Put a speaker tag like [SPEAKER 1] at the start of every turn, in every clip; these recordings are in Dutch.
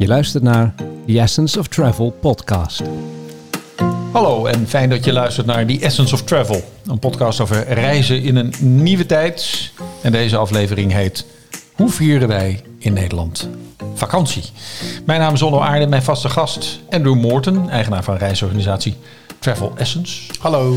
[SPEAKER 1] Je luistert naar The Essence of Travel podcast.
[SPEAKER 2] Hallo en fijn dat je luistert naar The Essence of Travel. Een podcast over reizen in een nieuwe tijd. En deze aflevering heet Hoe vieren wij in Nederland vakantie? Mijn naam is Onno Aarde, mijn vaste gast Andrew Moorten, eigenaar van reisorganisatie Travel Essence.
[SPEAKER 3] Hallo.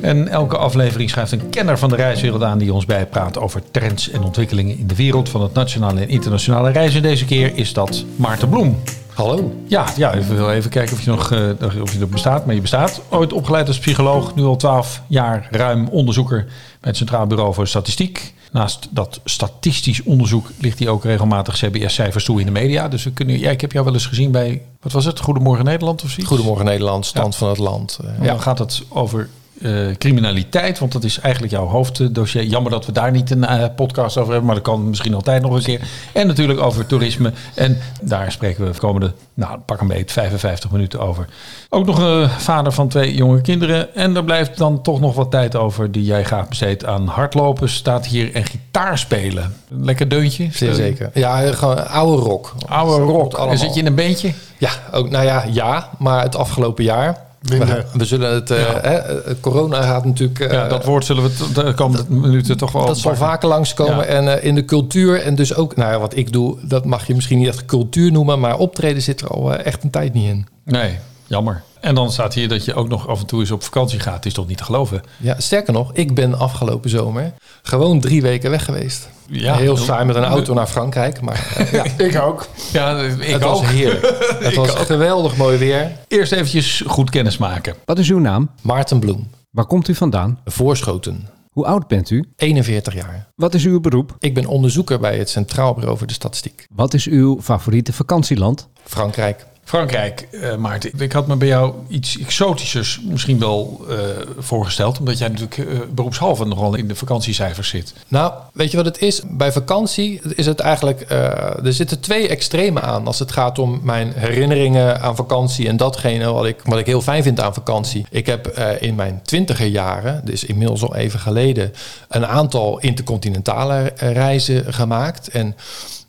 [SPEAKER 2] En elke aflevering schrijft een kenner van de reiswereld aan die ons bijpraat over trends en ontwikkelingen in de wereld van het nationale en internationale reizen. Deze keer is dat Maarten Bloem.
[SPEAKER 3] Hallo.
[SPEAKER 2] Ja, ja wil even kijken of je, nog, eh, of je nog bestaat. Maar je bestaat. Ooit opgeleid als psycholoog. Nu al 12 jaar ruim onderzoeker bij het Centraal Bureau voor Statistiek. Naast dat statistisch onderzoek ligt hij ook regelmatig CBS-cijfers toe in de media. Dus we kunnen, ja, ik heb jou wel eens gezien bij, wat was het, Goedemorgen Nederland of zoiets?
[SPEAKER 3] Goedemorgen Nederland, stand van het land. Eh,
[SPEAKER 2] Ja. Dan gaat het over eh, criminaliteit, want dat is eigenlijk jouw hoofddossier. Jammer dat we daar niet een eh, podcast over hebben, maar dat kan misschien altijd nog een keer. En natuurlijk over toerisme. En daar spreken we de komende, nou pak een beet, 55 minuten over. Ook nog een vader van twee jonge kinderen. En er blijft dan toch nog wat tijd over die jij graag besteedt aan hardlopen, staat hier en gitaar spelen. Lekker deuntje.
[SPEAKER 3] Zeer zeker. Ja, eh, gewoon oude rock.
[SPEAKER 2] Oude rock. En zit je in een beentje?
[SPEAKER 3] Ja, ook, nou ja, ja, maar het afgelopen jaar. We, we zullen het, eh, hè, eh, corona gaat natuurlijk. eh,
[SPEAKER 2] Ja, dat woord zullen we de komende minuten toch wel...
[SPEAKER 3] dat zal vaker langskomen.
[SPEAKER 2] Ja.
[SPEAKER 3] En eh, in de cultuur en dus ook, nou ja, wat ik doe, dat mag je misschien niet echt cultuur noemen, maar optreden zit er al eh, echt een tijd niet in.
[SPEAKER 2] Nee, jammer. En dan staat hier dat je ook nog af en toe eens op vakantie gaat. Het is toch niet te geloven?
[SPEAKER 3] Ja, sterker nog, ik ben afgelopen zomer gewoon drie weken weg geweest.
[SPEAKER 2] Ja.
[SPEAKER 3] Heel saai met een auto naar Frankrijk, maar eh, ja,
[SPEAKER 4] Ik ook.
[SPEAKER 2] Ja, ik
[SPEAKER 3] het
[SPEAKER 2] ook.
[SPEAKER 3] was heerlijk. Het was geweldig mooi weer.
[SPEAKER 2] Eerst eventjes goed kennis maken.
[SPEAKER 1] Wat is uw naam?
[SPEAKER 3] Maarten Bloem,
[SPEAKER 1] Waar komt u vandaan?
[SPEAKER 3] Voorschoten,
[SPEAKER 1] Hoe oud bent u?
[SPEAKER 3] 41 jaar.
[SPEAKER 1] Wat is uw beroep?
[SPEAKER 3] Ik ben onderzoeker bij het Centraal Bureau voor de Statistiek.
[SPEAKER 1] Wat is uw favoriete vakantieland?
[SPEAKER 3] Frankrijk.
[SPEAKER 2] Frankrijk, eh, Maarten. Ik had me bij jou iets exotischers misschien wel eh, voorgesteld. Omdat jij natuurlijk eh, beroepshalve nogal in de vakantiecijfers zit.
[SPEAKER 3] Nou, weet je wat het is? Bij vakantie is het eigenlijk... er zitten twee extremen aan als het gaat om mijn herinneringen aan vakantie... en datgene wat ik, wat ik heel fijn vind aan vakantie. Ik heb in mijn twintiger jaren, dus inmiddels al even geleden... een aantal intercontinentale reizen gemaakt. En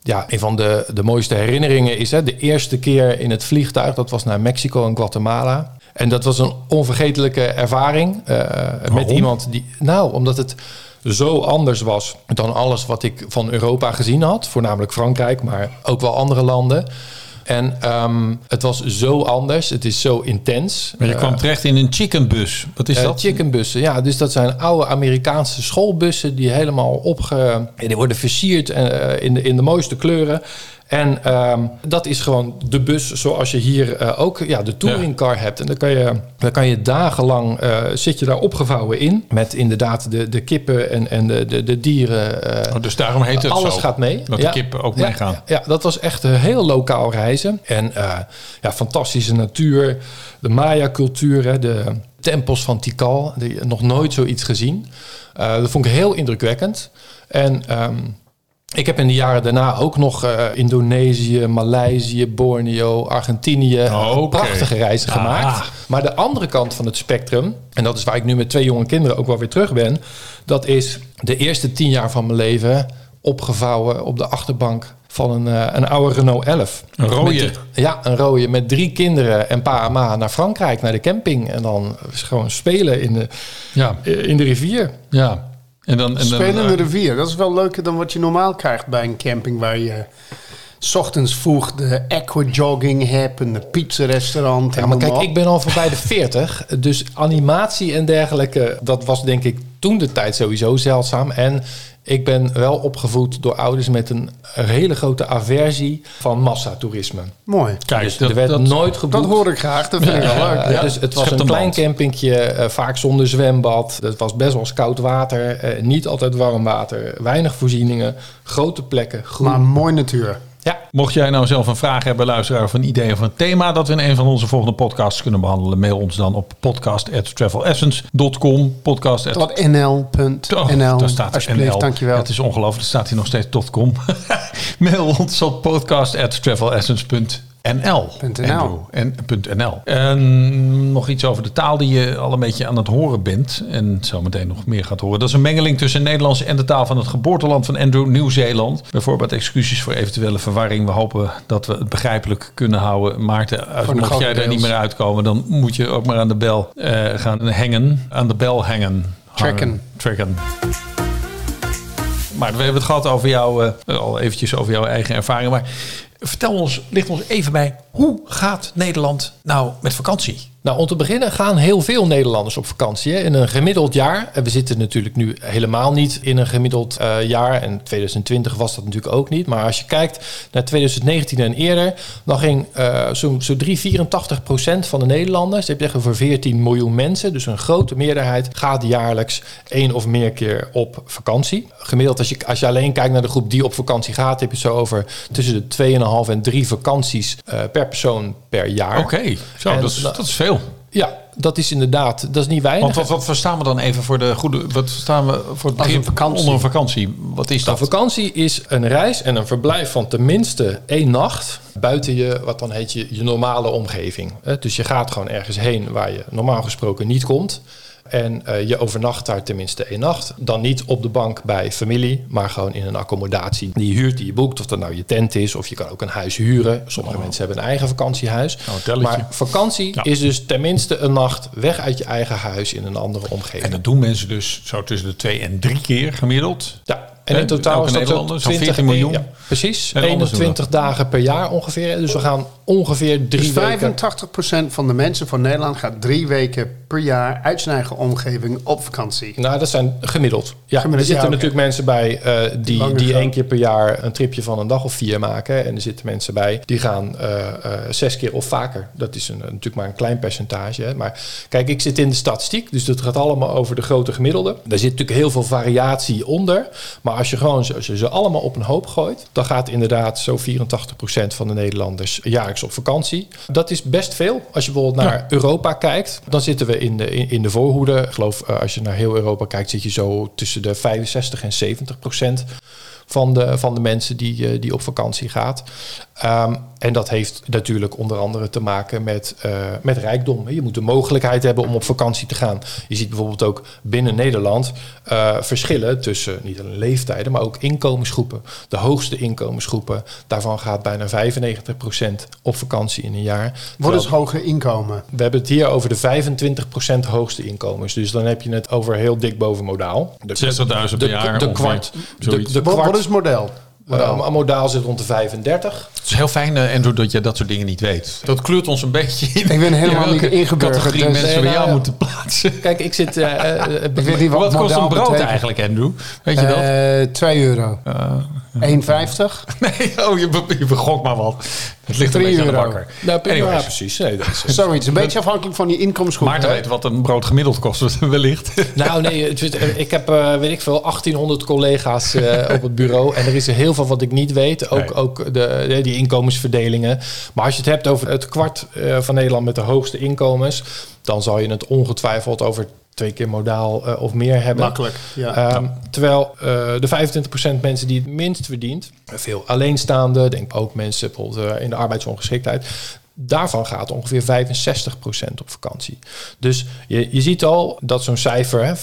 [SPEAKER 3] ja, een van de, de mooiste herinneringen is hè, de eerste keer in het vliegtuig. Dat was naar Mexico en Guatemala. En dat was een onvergetelijke ervaring eh, met iemand die... Nou, omdat het zo anders was dan alles wat ik van Europa gezien had. Voornamelijk Frankrijk, maar ook wel andere landen. En ehm, het was zo anders. Het is zo intens.
[SPEAKER 2] Maar je
[SPEAKER 3] Eh,
[SPEAKER 2] kwam terecht in een chickenbus. Wat is
[SPEAKER 3] eh,
[SPEAKER 2] dat?
[SPEAKER 3] chickenbussen, ja. Dus dat zijn oude Amerikaanse schoolbussen die helemaal opge... Die worden versierd eh, in, de, in de mooiste kleuren. En ehm, dat is gewoon de bus zoals je hier eh, ook ja, de touringcar hebt. En dan kan je, dan kan je dagenlang, eh, zit je daar opgevouwen in. Met inderdaad de, de kippen en, en de, de, de dieren. eh,
[SPEAKER 2] Oh, dus daarom heet het
[SPEAKER 3] alles
[SPEAKER 2] zo.
[SPEAKER 3] gaat mee.
[SPEAKER 2] Dat de kippen ook
[SPEAKER 3] Ja,
[SPEAKER 2] meegaan.
[SPEAKER 3] Ja, ja, dat was echt een heel lokaal reizen. En ja, fantastische natuur. De Maya-cultuur, de tempels van Tikal. Die, nog nooit zoiets gezien. Dat vond ik heel indrukwekkend. En ehm, ik heb in de jaren daarna ook nog eh, Indonesië, Maleisië, Borneo, Argentinië
[SPEAKER 2] Oh,
[SPEAKER 3] prachtige reizen
[SPEAKER 2] Ah.
[SPEAKER 3] gemaakt. Maar de andere kant van het spectrum, en dat is waar ik nu met twee jonge kinderen ook wel weer terug ben, dat is de eerste tien jaar van mijn leven opgevouwen op de achterbank van een, eh, een oude Renault 11.
[SPEAKER 2] Een rode?
[SPEAKER 3] Ja, een rode met drie kinderen en pa en ma naar Frankrijk, naar de camping. En dan gewoon spelen in de,
[SPEAKER 2] Ja,
[SPEAKER 3] in de rivier.
[SPEAKER 2] ja. En dan, en
[SPEAKER 4] Spelende rivier. Dat is wel leuker dan wat je normaal krijgt bij een camping waar je... S ochtends vroeg de aquajogging hebt en de pizza-restaurant.
[SPEAKER 3] Ja,
[SPEAKER 4] en
[SPEAKER 3] maar kijk,
[SPEAKER 4] op.
[SPEAKER 3] ik ben al voorbij de 40. Dus animatie en dergelijke, dat was denk ik toen de tijd sowieso zeldzaam. En ik ben wel opgevoed door ouders met een hele grote aversie van massatoerisme.
[SPEAKER 4] Mooi.
[SPEAKER 2] Kijk,
[SPEAKER 3] Dus
[SPEAKER 2] dat,
[SPEAKER 3] er werd
[SPEAKER 2] dat-
[SPEAKER 3] nooit geboekt.
[SPEAKER 4] Dat hoor ik graag. Dat vind ik wel leuk.
[SPEAKER 2] Ja,
[SPEAKER 3] dus het was
[SPEAKER 2] schept
[SPEAKER 3] een klein
[SPEAKER 2] band.
[SPEAKER 3] campingje, eh, vaak zonder zwembad. Het was best wel eens koud water, eh, niet altijd warm water, weinig voorzieningen, grote plekken, groen.
[SPEAKER 4] Maar mooi natuur.
[SPEAKER 3] Ja,
[SPEAKER 2] Mocht jij nou zelf een vraag hebben, luisteraar, of een idee of een thema dat we in een van onze volgende podcasts kunnen behandelen, mail ons dan op podcast.travelessence.com. Podcast. at-
[SPEAKER 4] Tot nl.nl.
[SPEAKER 2] Oh, daar staat
[SPEAKER 4] Alsjeblieft,
[SPEAKER 2] NL.
[SPEAKER 4] dankjewel.
[SPEAKER 2] Het is ongelooflijk, er staat hier nog steeds .com. Mail ons op podcast@travelessence.nl.
[SPEAKER 4] .nl.
[SPEAKER 2] Andrew. En .nl. En nog iets over de taal die je al een beetje aan het horen bent. En zometeen nog meer gaat horen. Dat is een mengeling tussen Nederlands en de taal van het geboorteland van Andrew, Nieuw-Zeeland. Bijvoorbeeld excuses voor eventuele verwarring. We hopen dat we het begrijpelijk kunnen houden. Maarten, als mocht jij er niet meer uitkomen, dan moet je ook maar aan de bel eh, gaan hangen. Aan de bel hangen.
[SPEAKER 4] Tracken.
[SPEAKER 2] Hangen. Tracken. Maar we hebben het gehad over jou, eh, al eventjes over jouw eigen ervaring. Maar vertel ons, licht ons even bij, hoe gaat Nederland nou met vakantie?
[SPEAKER 3] Nou, om te beginnen gaan heel veel Nederlanders op vakantie. Hè. In een gemiddeld jaar. En we zitten natuurlijk nu helemaal niet in een gemiddeld eh, jaar. En 2020 was dat natuurlijk ook niet. Maar als je kijkt naar 2019 en eerder, dan ging eh, zo'n zo 3, 84 procent van de Nederlanders, dat heb je over 14 miljoen mensen, dus een grote meerderheid, gaat jaarlijks één of meer keer op vakantie. Gemiddeld, als je, als je alleen kijkt naar de groep die op vakantie gaat, heb je het zo over tussen de 2,5 en 3 vakanties eh, per persoon per jaar.
[SPEAKER 2] Oké, zo,
[SPEAKER 3] En
[SPEAKER 2] dat, is, dat is veel.
[SPEAKER 3] Ja, dat is inderdaad, dat is niet weinig.
[SPEAKER 2] Want wat, wat verstaan we dan even voor de goede, wat verstaan we voor het
[SPEAKER 4] een
[SPEAKER 2] begrip
[SPEAKER 4] vakantie.
[SPEAKER 2] onder een vakantie? Wat is
[SPEAKER 3] Een
[SPEAKER 2] dat?
[SPEAKER 3] vakantie is een reis en een verblijf van tenminste één nacht buiten je, wat dan heet je, je normale omgeving. Dus je gaat gewoon ergens heen waar je normaal gesproken niet komt. En eh, je overnacht daar tenminste één nacht. Dan niet op de bank bij familie, maar gewoon in een accommodatie die je huurt, die je boekt. Of dat nou je tent is, of je kan ook een huis huren. Sommige mensen hebben een eigen vakantiehuis.
[SPEAKER 2] Hotelletje.
[SPEAKER 3] Maar vakantie
[SPEAKER 2] Ja.
[SPEAKER 3] is dus tenminste een nacht weg uit je eigen huis in een andere omgeving.
[SPEAKER 2] En dat doen mensen dus zo tussen de twee en drie keer gemiddeld.
[SPEAKER 3] Ja, en in totaal is dat
[SPEAKER 2] Nederlander,
[SPEAKER 3] zo
[SPEAKER 2] zo'n
[SPEAKER 3] 20
[SPEAKER 2] 14 miljoen.
[SPEAKER 3] Ja, precies.
[SPEAKER 2] Nederlanders doen
[SPEAKER 3] 21 dagen per jaar ongeveer. Dus we gaan ongeveer drie
[SPEAKER 4] Dus
[SPEAKER 3] weken.
[SPEAKER 4] 85% van de mensen van Nederland gaat drie weken per jaar uit zijn eigen omgeving op vakantie.
[SPEAKER 3] Nou, dat zijn gemiddeld. Ja,
[SPEAKER 4] Gemiddeld,
[SPEAKER 3] er zitten
[SPEAKER 4] ja,
[SPEAKER 3] natuurlijk mensen bij eh, die,
[SPEAKER 4] Langer
[SPEAKER 3] die één keer per jaar een tripje van een dag of vier maken. En er zitten mensen bij die gaan eh, eh, zes keer of vaker. Dat is een, natuurlijk maar een klein percentage. Hè. Maar kijk, ik zit in de statistiek, dus dat gaat allemaal over de grote gemiddelde. Daar zit natuurlijk heel veel variatie onder. Maar als je gewoon als je ze allemaal op een hoop gooit, dan gaat inderdaad zo 84% van de Nederlanders jaarlijks op vakantie. Dat is best veel. Als je bijvoorbeeld naar Europa kijkt, dan zitten we in de, in, in de voorhoede. Ik geloof, eh, als je naar heel Europa kijkt, zit je zo tussen de 65 en 70 procent van de, van de mensen die, eh, die op vakantie gaat. Ehm, en dat heeft natuurlijk onder andere te maken met, eh, met rijkdom. Je moet de mogelijkheid hebben om op vakantie te gaan. Je ziet bijvoorbeeld ook binnen Nederland eh, verschillen tussen niet alleen leeftijden, maar ook inkomensgroepen. De hoogste inkomensgroepen, daarvan gaat bijna 95% op vakantie in een jaar.
[SPEAKER 4] Wat is hoger inkomen?
[SPEAKER 3] we hebben het hier over de 25% hoogste inkomens. Dus dan heb je het over heel dik boven modaal. De,
[SPEAKER 2] 60.000 per jaar
[SPEAKER 3] De kwart. De,
[SPEAKER 4] wat is model?
[SPEAKER 3] Een modaal zit rond de 35.
[SPEAKER 2] Het is heel fijn, eh, Andrew, dat je dat soort dingen niet weet. Dat kleurt ons een beetje in.
[SPEAKER 4] Ik ben helemaal
[SPEAKER 2] in welke
[SPEAKER 4] niet ingeburgerd,
[SPEAKER 2] categorie
[SPEAKER 4] dus-
[SPEAKER 2] mensen
[SPEAKER 3] Nee,
[SPEAKER 2] bij
[SPEAKER 3] nou
[SPEAKER 2] jou
[SPEAKER 3] ja.
[SPEAKER 2] moeten plaatsen.
[SPEAKER 3] Kijk, ik zit... eh, eh,
[SPEAKER 4] Ik weet niet wat,
[SPEAKER 2] Wat kost een brood
[SPEAKER 4] betekent.
[SPEAKER 2] eigenlijk, Andrew? Weet je dat?
[SPEAKER 4] Eh 2 euro. 1,50?
[SPEAKER 2] Nee, oh, je, je begok maar wat. Het ligt een
[SPEAKER 4] Drie
[SPEAKER 2] beetje aan de
[SPEAKER 4] euro.
[SPEAKER 2] bakker.
[SPEAKER 3] nou, ja, precies. Nee, dat is,
[SPEAKER 4] Zoiets. Een beetje afhankelijk van je inkomensgroep.
[SPEAKER 2] Maarten
[SPEAKER 4] hè?
[SPEAKER 2] weet wat een brood gemiddeld kost, wellicht.
[SPEAKER 3] Nou nee, het eh, ik heb, eh, weet ik veel, 1800 collega's eh, op het bureau. En er is er heel veel wat ik niet weet. Ook,
[SPEAKER 2] Nee.
[SPEAKER 3] ook de, de- die inkomensverdelingen. Maar als je het hebt over het kwart eh, van Nederland met de hoogste inkomens... dan zal je het ongetwijfeld over twee keer modaal eh, of meer hebben.
[SPEAKER 4] Makkelijk, ja.
[SPEAKER 3] Ehm, Terwijl eh, de 25% mensen die het minst verdient... veel alleenstaande, denk ook mensen bijvoorbeeld eh, in de arbeidsongeschiktheid... Daarvan gaat ongeveer 65% op vakantie. Dus je, je ziet al dat zo'n cijfer, hè, 84%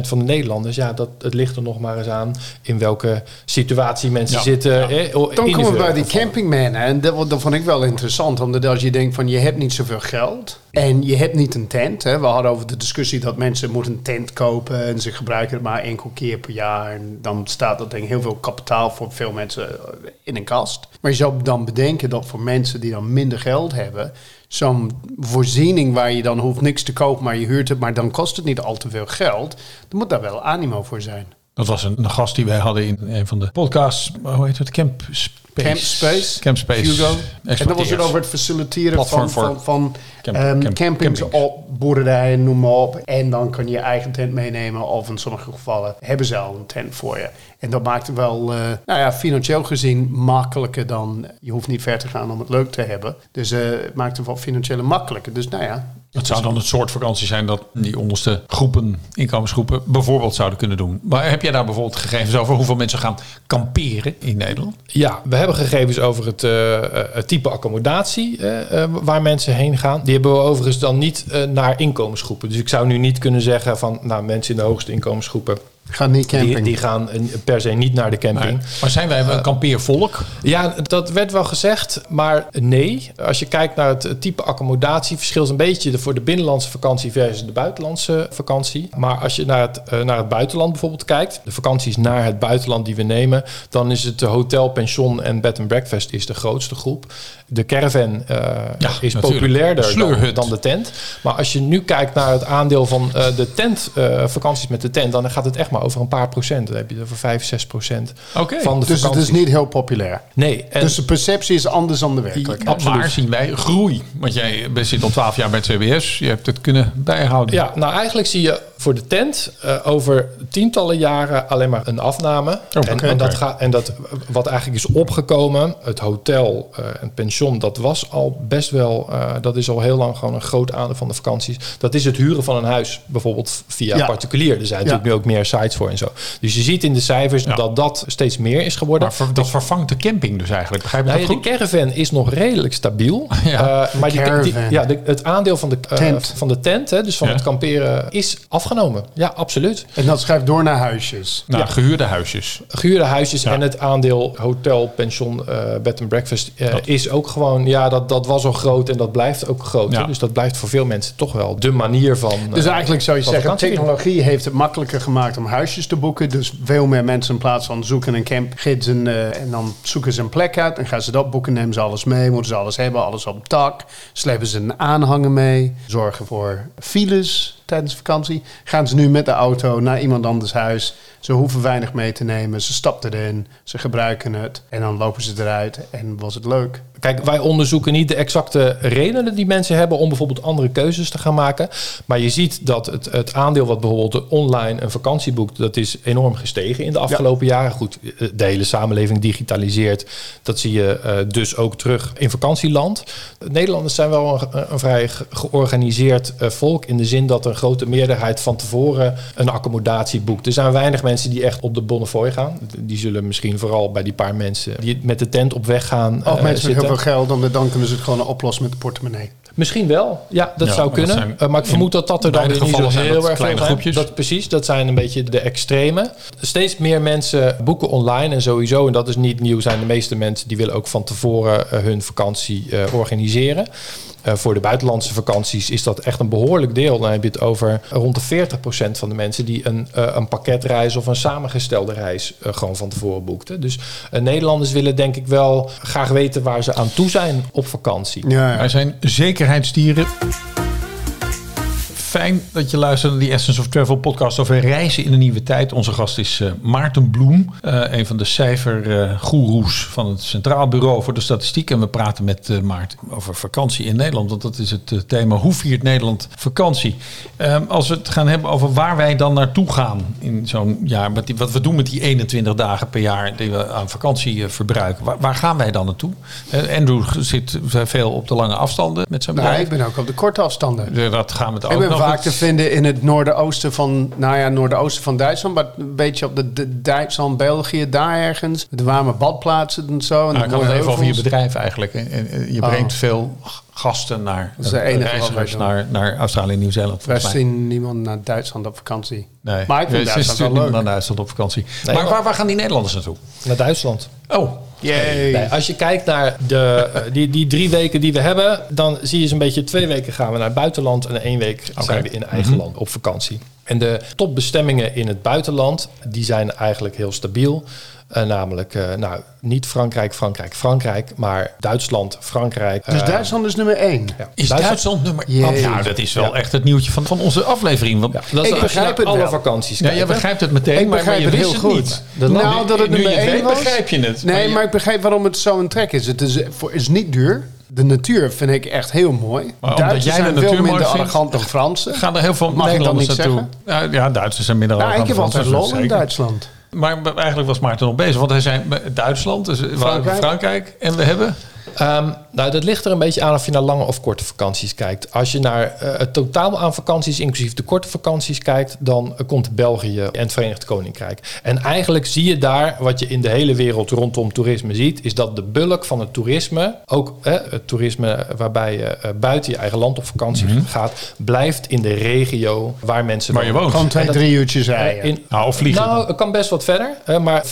[SPEAKER 3] van de Nederlanders, ja, dat, het ligt er nog maar eens aan in welke situatie mensen
[SPEAKER 2] Ja,
[SPEAKER 3] zitten.
[SPEAKER 2] ja.
[SPEAKER 4] Dan komen we bij die campingman. En dat, dat vond ik wel interessant. Omdat als je denkt van je hebt niet zoveel geld. En je hebt niet een tent. We hadden over de discussie dat mensen moeten een tent kopen. En ze gebruiken het maar enkel keer per jaar. En dan staat dat denk ik heel veel kapitaal voor veel mensen eh, in een kast. Maar je zou dan bedenken dat voor mensen die dan minder geld hebben... Zo'n voorziening waar je dan hoeft niks te kopen, maar je huurt het, maar dan kost het niet al te veel geld. Dan moet daar wel animo voor zijn.
[SPEAKER 2] Dat was een, een gast die wij hadden in een van de podcasts. Hoe heet het? Camp Space.
[SPEAKER 4] Camp Space.
[SPEAKER 2] Camp Space.
[SPEAKER 4] Hugo. En dan was het over het faciliteren
[SPEAKER 2] Platform
[SPEAKER 4] van, van, van
[SPEAKER 2] camp-
[SPEAKER 4] ehm,
[SPEAKER 2] camp-
[SPEAKER 4] campings
[SPEAKER 2] campings.
[SPEAKER 4] op boerderijen, noem maar op. En dan kan je je eigen tent meenemen. Of in sommige gevallen hebben ze al een tent voor je. En dat maakt het wel, eh, nou ja, financieel gezien makkelijker dan... Je hoeft niet ver te gaan om het leuk te hebben. Dus eh, het maakt het wel financieel makkelijker. Dus nou ja,
[SPEAKER 2] Het zou dan het soort vakantie zijn dat die onderste groepen, inkomensgroepen, bijvoorbeeld zouden kunnen doen. Maar heb jij daar bijvoorbeeld gegevens over hoeveel mensen gaan kamperen in Nederland?
[SPEAKER 3] Ja, we hebben gegevens over het, eh, eh, type accommodatie eh, waar mensen heen gaan. Die hebben we overigens dan niet naar inkomensgroepen. Dus ik zou nu niet kunnen zeggen van nou, mensen in de hoogste inkomensgroepen,
[SPEAKER 4] Ga niet camping.
[SPEAKER 3] die, die gaan eh, per se niet naar de camping.
[SPEAKER 2] Maar zijn wij een kampeervolk?
[SPEAKER 3] Ja, dat werd wel gezegd, maar nee. Als je kijkt naar het type accommodatie, verschilt een beetje voor de binnenlandse vakantie versus de buitenlandse vakantie. Maar als je naar het, eh, naar het buitenland bijvoorbeeld kijkt, de vakanties naar het buitenland die we nemen, dan is het de hotel, pension en bed and breakfast is de grootste groep. De caravan eh,
[SPEAKER 2] Ja,
[SPEAKER 3] is
[SPEAKER 2] natuurlijk.
[SPEAKER 3] populairder dan, de tent. Maar als je nu kijkt naar het aandeel van eh, de tent, eh, vakanties met de tent, dan gaat het echt maar over een paar procent. Dan heb je het over 5, 6 procent
[SPEAKER 2] Oké.
[SPEAKER 3] van de
[SPEAKER 4] dus het
[SPEAKER 3] vakanties.
[SPEAKER 4] is niet heel populair.
[SPEAKER 3] Nee, en
[SPEAKER 4] dus de perceptie is anders dan de werkelijkheid.
[SPEAKER 2] Maar zien wij groei? Want jij zit al twaalf jaar bij het CBS. Je hebt het kunnen bijhouden.
[SPEAKER 3] Ja, nou eigenlijk zie je voor de tent eh, over tientallen jaren alleen maar een afname.
[SPEAKER 2] Oh,
[SPEAKER 3] en,
[SPEAKER 2] oké,
[SPEAKER 3] en, dat gaat, en dat wat eigenlijk is opgekomen, het hotel en het pension, dat was al best wel, eh, dat is al heel lang gewoon een groot aandeel van de vakanties. Dat is het huren van een huis, bijvoorbeeld via
[SPEAKER 4] Ja.
[SPEAKER 3] particulier. Er zijn natuurlijk nu ook meer sites voor en zo. Dus je ziet in de cijfers
[SPEAKER 2] Ja.
[SPEAKER 3] dat dat steeds meer is geworden.
[SPEAKER 2] Maar ver- dat vervangt de camping dus eigenlijk. Begrijp je
[SPEAKER 3] Nou
[SPEAKER 2] dat
[SPEAKER 3] ja,
[SPEAKER 2] goed?
[SPEAKER 3] de caravan is nog redelijk stabiel.
[SPEAKER 2] Ja.
[SPEAKER 3] Eh, maar die, ja, de- het aandeel van de, eh,
[SPEAKER 4] Tent.
[SPEAKER 3] van de tent, hè, dus van
[SPEAKER 2] Ja.
[SPEAKER 3] het kamperen, is afgenomen. Ja, absoluut.
[SPEAKER 4] En dat schrijft door naar huisjes.
[SPEAKER 2] Nou,
[SPEAKER 3] Ja.
[SPEAKER 2] gehuurde huisjes.
[SPEAKER 3] Gehuurde huisjes
[SPEAKER 2] Ja.
[SPEAKER 3] en het aandeel hotel, pension, eh, bed and breakfast eh, is ook gewoon, ja, dat, dat was al groot en dat blijft ook groot. Dus dat blijft voor veel mensen toch wel de manier van.
[SPEAKER 4] Dus eigenlijk zou je zeggen, technologie heeft het makkelijker gemaakt om huisjes te boeken. Dus veel meer mensen in plaats van zoeken een camp, geven ze een, eh, en dan zoeken ze een plek uit. En gaan ze dat boeken, nemen ze alles mee, moeten ze alles hebben, alles op dak. Slepen ze een aanhanger mee, zorgen voor files tijdens vakantie. Gaan ze nu met de auto naar iemand anders huis. Ze hoeven weinig mee te nemen, ze stappen erin, ze gebruiken het. En dan lopen ze eruit en was het leuk.
[SPEAKER 3] Kijk, wij onderzoeken niet de exacte redenen die mensen hebben om bijvoorbeeld andere keuzes te gaan maken. Maar je ziet dat het, het aandeel wat bijvoorbeeld online een vakantie boekt, dat is enorm gestegen in de afgelopen jaren. Goed, de hele samenleving digitaliseert. Dat zie je eh, dus ook terug in vakantieland. Nederlanders zijn wel een, een vrij ge- georganiseerd eh, volk in de zin dat een grote meerderheid van tevoren een accommodatie boekt. Er zijn weinig mensen die echt op de Bonnefoy gaan. Die zullen misschien vooral bij die paar mensen die met de tent op weg gaan.
[SPEAKER 4] Of
[SPEAKER 3] eh,
[SPEAKER 4] mensen met heel veel geld, dan, dan kunnen ze het gewoon oplossen met de portemonnee.
[SPEAKER 3] Misschien wel. Ja, dat
[SPEAKER 2] Ja,
[SPEAKER 3] zou
[SPEAKER 2] dat
[SPEAKER 3] kunnen.
[SPEAKER 2] zijn-
[SPEAKER 3] Eh, maar ik vermoed dat dat er dan
[SPEAKER 2] beide
[SPEAKER 3] weer niet zo
[SPEAKER 2] gevallen zijn
[SPEAKER 3] heel erg veel
[SPEAKER 2] groepjes.
[SPEAKER 3] Dat, precies, dat zijn een beetje de extreme. Steeds meer mensen boeken online en sowieso, en dat is niet nieuw, zijn de meeste mensen die willen ook van tevoren eh, hun vakantie eh, organiseren. Eh, voor de buitenlandse vakanties is dat echt een behoorlijk deel. Dan heb je het over rond de 40% van de mensen die een, eh, een pakketreis of een samengestelde reis eh, gewoon van tevoren boekten. Dus eh, Nederlanders willen denk ik wel graag weten waar ze aan toe zijn op vakantie.
[SPEAKER 4] Ja, ja.
[SPEAKER 2] Wij zijn zekerheidsdieren. Fijn dat je luistert naar die Essence of Travel podcast over reizen in een nieuwe tijd. Onze gast is eh, Maarten Bloem, eh, een van de cijfergoeroes van het Centraal Bureau voor de Statistiek. En we praten met eh, Maarten over vakantie in Nederland, want dat is het eh, thema. Hoe viert Nederland vakantie? Ehm, als we het gaan hebben over waar wij dan naartoe gaan in zo'n jaar, wat, die- wat we doen met die 21 dagen per jaar die we aan vakantie eh, verbruiken. Waar, waar gaan wij dan naartoe? Eh, Andrew zit veel op de lange afstanden met zijn
[SPEAKER 4] Nou,
[SPEAKER 2] bedrijf.
[SPEAKER 4] ik ben ook op de korte afstanden.
[SPEAKER 2] Eh, Dat gaan we het ook nog
[SPEAKER 4] vaak te vinden in het noordoosten van, nou ja, noordoosten van Duitsland, maar een beetje op de, de Duitsland, België, daar ergens. De warme badplaatsen en zo. En
[SPEAKER 2] Nou, ik had het even over je bedrijf eigenlijk. En- en- en Je
[SPEAKER 4] Oh.
[SPEAKER 2] brengt veel gasten naar
[SPEAKER 4] Dat is de
[SPEAKER 2] eh,
[SPEAKER 4] enige wat
[SPEAKER 2] reizigers naar, naar Australië en Nieuw-Zeeland. Mij.
[SPEAKER 4] zien niemand naar Duitsland op vakantie.
[SPEAKER 2] Nee,
[SPEAKER 4] Maar ik vind
[SPEAKER 2] Ja,
[SPEAKER 4] Duitsland wel leuk.
[SPEAKER 2] naar Duitsland op vakantie.
[SPEAKER 3] Nee,
[SPEAKER 2] maar- waar, waar gaan die Nederlanders naartoe?
[SPEAKER 3] Naar Duitsland.
[SPEAKER 2] Oh,
[SPEAKER 4] Yay.
[SPEAKER 3] Nee, als je kijkt naar de, eh, die, die drie weken die we hebben, dan zie je zo'n beetje twee weken gaan we naar het buitenland en één week zijn we in eigen land op vakantie. En de topbestemmingen in het buitenland, die zijn eigenlijk heel stabiel. Eh, namelijk, eh, nou, niet Frankrijk, Frankrijk, Frankrijk, maar Duitsland, Frankrijk.
[SPEAKER 4] Dus
[SPEAKER 3] eh,
[SPEAKER 4] Duitsland is nummer één.
[SPEAKER 3] ja.
[SPEAKER 2] is Duitsland, nummer één? Nou, dat is wel
[SPEAKER 3] Ja.
[SPEAKER 2] echt het nieuwtje van, van onze aflevering. Want,
[SPEAKER 3] Ja, dat is
[SPEAKER 4] Ik
[SPEAKER 3] je
[SPEAKER 4] begrijp het
[SPEAKER 3] alle
[SPEAKER 4] wel.
[SPEAKER 3] vakanties
[SPEAKER 2] ja, jij
[SPEAKER 3] hè?
[SPEAKER 2] begrijpt het meteen,
[SPEAKER 4] Ik
[SPEAKER 2] maar, maar
[SPEAKER 4] begrijp
[SPEAKER 2] je
[SPEAKER 4] het
[SPEAKER 2] wist
[SPEAKER 4] heel
[SPEAKER 2] het
[SPEAKER 4] goed.
[SPEAKER 2] niet.
[SPEAKER 3] De
[SPEAKER 4] nou, dat het
[SPEAKER 2] nu
[SPEAKER 4] nummer
[SPEAKER 2] je het
[SPEAKER 4] één
[SPEAKER 2] weet,
[SPEAKER 4] was.
[SPEAKER 2] begrijp je het.
[SPEAKER 4] Nee,
[SPEAKER 2] je-
[SPEAKER 4] maar ik begrijp waarom het zo een trek is. Het is, voor, is niet duur. De natuur vind ik echt heel mooi.
[SPEAKER 2] omdat
[SPEAKER 4] Duitsers
[SPEAKER 2] jij de
[SPEAKER 4] zijn
[SPEAKER 2] natuur
[SPEAKER 4] veel minder
[SPEAKER 2] vindt,
[SPEAKER 4] arrogant dan Fransen.
[SPEAKER 2] gaan er heel veel
[SPEAKER 4] ik dan
[SPEAKER 2] Nederlanders naartoe. Ja, ja, Duitsers zijn minder
[SPEAKER 4] Nou, ik heb
[SPEAKER 2] arrogant dan
[SPEAKER 4] altijd
[SPEAKER 2] Fransen,
[SPEAKER 4] lol in. Duitsland.
[SPEAKER 2] Maar eigenlijk was Maarten nog bezig. Want hij zei Duitsland, dus
[SPEAKER 4] Frankrijk.
[SPEAKER 2] Frankrijk en we hebben...
[SPEAKER 3] Ehm, nou, dat ligt er een beetje aan of je naar lange of korte vakanties kijkt. Als je naar eh, het totaal aan vakanties, inclusief de korte vakanties kijkt, dan eh, komt België en het Verenigd Koninkrijk. En eigenlijk zie je daar, wat je in de hele wereld rondom toerisme ziet, is dat de bulk van het toerisme, ook eh, het toerisme waarbij je eh, buiten je eigen land op vakantie gaat, blijft in de regio waar mensen
[SPEAKER 2] Waar je woont.
[SPEAKER 4] Gewoon twee, drie uurtjes rijden.
[SPEAKER 2] Nou, of vliegen.
[SPEAKER 3] Nou, het kan best wat verder. maar 85%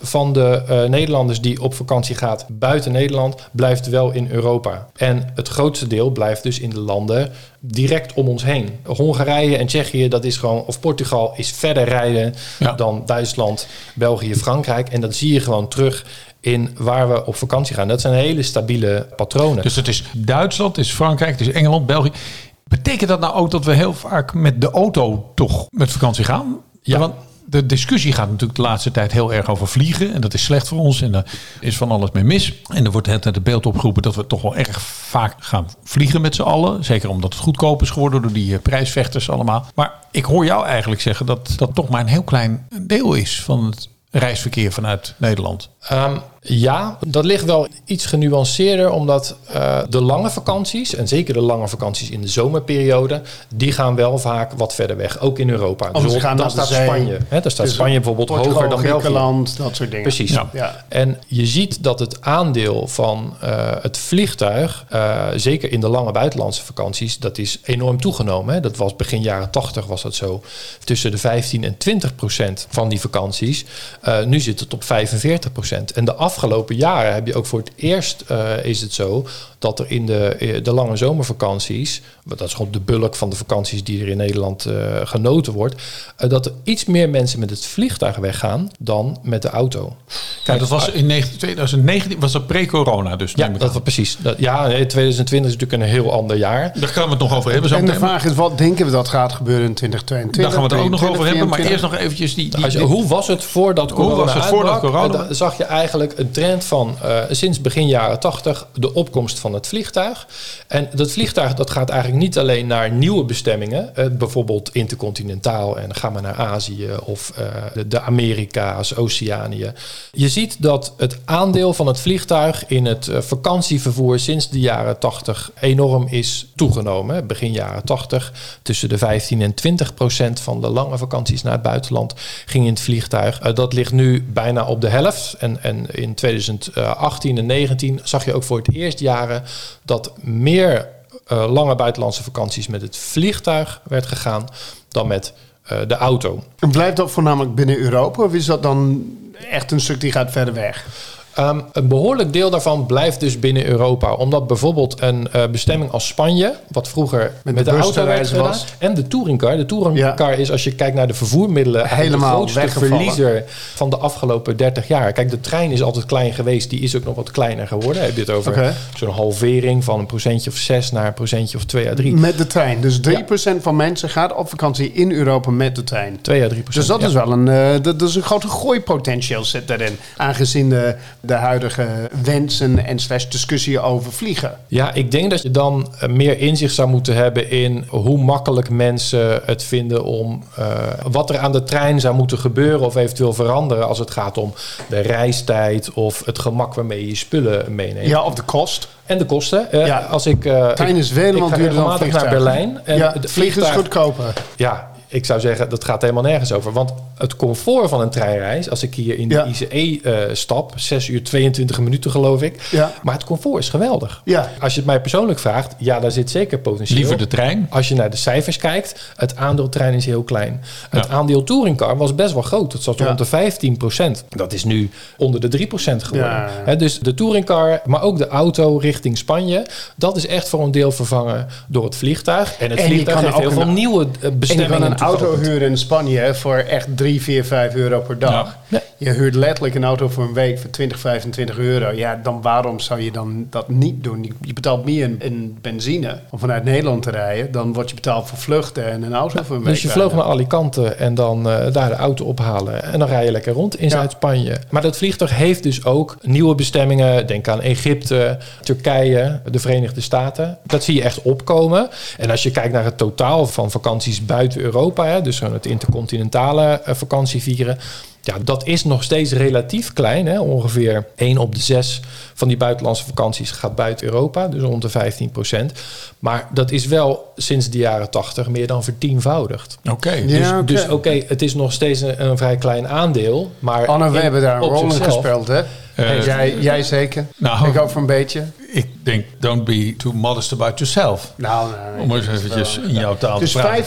[SPEAKER 3] van de eh, Nederlanders die op vakantie gaat buiten Nederland, blijft wel in Europa. En het grootste deel blijft dus in de landen direct om ons heen. Hongarije en Tsjechië, dat is gewoon, of Portugal is verder rijden
[SPEAKER 2] Ja.
[SPEAKER 3] dan Duitsland, België, Frankrijk. En dat zie je gewoon terug in waar we op vakantie gaan. Dat zijn hele stabiele patronen.
[SPEAKER 2] Dus het is Duitsland, het is Frankrijk, het is Engeland, België. Betekent dat nou ook dat we heel vaak met de auto toch met vakantie gaan?
[SPEAKER 3] Ja.
[SPEAKER 2] Want de discussie gaat natuurlijk de laatste tijd heel erg over vliegen. En dat is slecht voor ons. En daar is van alles mee mis. En er wordt het het beeld opgeroepen dat we toch wel erg vaak gaan vliegen met z'n allen. Zeker omdat het goedkoop is geworden door die eh, prijsvechters allemaal. Maar ik hoor jou eigenlijk zeggen dat dat toch maar een heel klein deel is van het reisverkeer vanuit Nederland.
[SPEAKER 3] Ehm, ja, dat ligt wel iets genuanceerder, omdat eh, de lange vakanties, en zeker de lange vakanties in de zomerperiode, die gaan wel vaak wat verder weg, ook in Europa.
[SPEAKER 4] Anders
[SPEAKER 3] Dus
[SPEAKER 4] gaan
[SPEAKER 3] daar
[SPEAKER 4] naar de
[SPEAKER 3] staat
[SPEAKER 4] zee.
[SPEAKER 3] Spanje. Hè, daar staat
[SPEAKER 4] Dus
[SPEAKER 3] Spanje bijvoorbeeld
[SPEAKER 4] Portugal,
[SPEAKER 3] hoger dan.
[SPEAKER 4] Griekenland, dat soort dingen.
[SPEAKER 3] Precies.
[SPEAKER 2] Ja.
[SPEAKER 4] Ja.
[SPEAKER 3] En je ziet dat het aandeel van eh, het vliegtuig, eh, zeker in de lange buitenlandse vakanties, dat is enorm toegenomen. Hè. Dat was begin jaren 80 was dat zo. Tussen de 15 en 20 procent van die vakanties. Eh, nu zit het op 45 procent. En de afgelopen jaren heb je ook voor het eerst eh, is het zo dat er in de, eh, de lange zomervakanties, want dat is gewoon de bulk van de vakanties die er in Nederland eh, genoten wordt, eh, dat er iets meer mensen met het vliegtuig weggaan dan met de auto.
[SPEAKER 2] Kijk, dat was in 19 2019, was dat pre-corona dus.
[SPEAKER 3] Ja, dat was precies. Dat, ja, nee, 2020 is natuurlijk een heel ander jaar.
[SPEAKER 2] Daar gaan we het nog over hebben. Zo
[SPEAKER 4] En de vraag is, wat denken we dat gaat gebeuren in 2022?
[SPEAKER 2] Daar gaan we het ook nog over hebben. Maar
[SPEAKER 4] 23,
[SPEAKER 2] eerst nog eventjes die... die,
[SPEAKER 3] Als je, hoe was het voordat
[SPEAKER 2] Hoe
[SPEAKER 3] corona
[SPEAKER 2] was het voordat
[SPEAKER 3] uitbrak?
[SPEAKER 2] corona?
[SPEAKER 3] Dan zag je eigenlijk een trend van eh, sinds begin jaren 80 de opkomst van het vliegtuig. En dat vliegtuig dat gaat eigenlijk niet alleen naar nieuwe bestemmingen, eh, bijvoorbeeld intercontinentaal en gaan we naar Azië of eh, de, de Amerika's, Oceanië. Je ziet dat het aandeel van het vliegtuig in het eh, vakantievervoer sinds de jaren 80 enorm is toegenomen. Begin jaren 80 tussen de 15 en 20 procent van de lange vakanties naar het buitenland ging in het vliegtuig. Dat ligt nu bijna op de helft. En, en in 2018 en 19 zag je ook voor het eerst jaren dat meer eh, lange buitenlandse vakanties met het vliegtuig werd gegaan dan met eh, de auto.
[SPEAKER 4] En blijft dat voornamelijk binnen Europa? Of is dat dan echt een stuk die gaat verder weg?
[SPEAKER 3] Ehm, een behoorlijk deel daarvan blijft dus binnen Europa. Omdat bijvoorbeeld een eh, bestemming als Spanje, wat vroeger met,
[SPEAKER 4] de
[SPEAKER 3] de, auto werd gedaan,
[SPEAKER 4] was.
[SPEAKER 3] en de touringcar. De touringcar is, als je kijkt naar de vervoermiddelen,
[SPEAKER 4] Helemaal
[SPEAKER 3] de grootste
[SPEAKER 4] weggevallen.
[SPEAKER 3] verliezer van de afgelopen 30 jaar. Kijk, de trein is altijd klein geweest, die is ook nog wat kleiner geworden. Heb je het over zo'n halvering van een procentje of 6 naar een procentje of 2 à 3.
[SPEAKER 4] Met de trein. Dus 3% van mensen gaat op vakantie in Europa met de trein.
[SPEAKER 3] 2 à 3%
[SPEAKER 4] Dus dat is wel een, eh, dat, dat is een grote groeipotentieel zit daarin. Aangezien de, de huidige wensen en slash discussie over vliegen.
[SPEAKER 3] Ja, ik denk dat je dan eh, meer inzicht zou moeten hebben in hoe makkelijk mensen het vinden om eh, wat er aan de trein zou moeten gebeuren of eventueel veranderen als het gaat om de reistijd of het gemak waarmee je spullen meeneemt.
[SPEAKER 4] Ja, of de kost.
[SPEAKER 3] En de kosten. Eh,
[SPEAKER 4] Ja.
[SPEAKER 3] Als ik, eh
[SPEAKER 4] Trein is veel
[SPEAKER 3] ik ga
[SPEAKER 4] duurder dan
[SPEAKER 3] naar. Berlijn en
[SPEAKER 4] ja, vliegen is goedkoper.
[SPEAKER 3] Ja, ik zou zeggen, dat gaat helemaal nergens over. Want het comfort van een treinreis, als ik hier in de
[SPEAKER 4] Ja.
[SPEAKER 3] ICE eh, stap, 6 uur 22 minuten geloof ik.
[SPEAKER 4] Ja.
[SPEAKER 3] Maar het comfort is geweldig.
[SPEAKER 4] Ja.
[SPEAKER 3] Als je het mij persoonlijk vraagt, ja, daar zit zeker potentieel.
[SPEAKER 2] Liever de trein.
[SPEAKER 3] Als je naar de cijfers kijkt, het aandeel trein is heel klein. Het
[SPEAKER 2] Ja.
[SPEAKER 3] aandeel touringcar was best wel groot. Het zat
[SPEAKER 4] Ja.
[SPEAKER 3] rond de 15% Dat is nu onder de 3% geworden. Dus de touringcar, maar ook de auto richting Spanje, dat is echt voor een deel vervangen door het vliegtuig. En het
[SPEAKER 4] En
[SPEAKER 3] vliegtuig heeft heel veel nieuwe eh, bestemmingen.
[SPEAKER 4] Auto huren in Spanje voor echt 3, 4, 5 euro per dag.
[SPEAKER 2] Ja.
[SPEAKER 4] Je huurt letterlijk een auto voor een week voor 20, 25 euro. Ja, dan waarom zou je dan dat niet doen? Je, betaalt meer in, in benzine om vanuit Nederland te rijden. Dan word je betaald voor vluchten en een auto voor een week.
[SPEAKER 3] Dus je vloog
[SPEAKER 4] rijden.
[SPEAKER 3] naar Alicante en dan eh, daar de auto ophalen. En dan rij je lekker rond in
[SPEAKER 4] Ja.
[SPEAKER 3] Zuid-Spanje. Maar dat vliegtuig heeft dus ook nieuwe bestemmingen. Denk aan Egypte, Turkije, de Verenigde Staten. Dat zie je echt opkomen. En als je kijkt naar het totaal van vakanties buiten Europa, hè, dus het intercontinentale eh, vakantievieren. Ja, dat is nog steeds relatief klein. Hè? Ongeveer 1 op de 6 van die buitenlandse vakanties gaat buiten Europa, dus rond de 15 procent. Maar dat is wel sinds de jaren 80 meer dan vertienvoudigd.
[SPEAKER 2] Oké.
[SPEAKER 3] Dus
[SPEAKER 4] oké.
[SPEAKER 3] dus oké, het is nog steeds een, een vrij klein aandeel. Maar
[SPEAKER 4] Anne, we
[SPEAKER 3] in-
[SPEAKER 4] hebben daar een rol in gespeeld, hè?
[SPEAKER 2] Eh,
[SPEAKER 4] jij, jij zeker?
[SPEAKER 2] nou-
[SPEAKER 4] ik ook voor een beetje.
[SPEAKER 2] Ik denk, don't be too modest about yourself.
[SPEAKER 4] Nou, nee,
[SPEAKER 2] Om eens eventjes in jouw taal
[SPEAKER 4] Dus
[SPEAKER 2] te praten.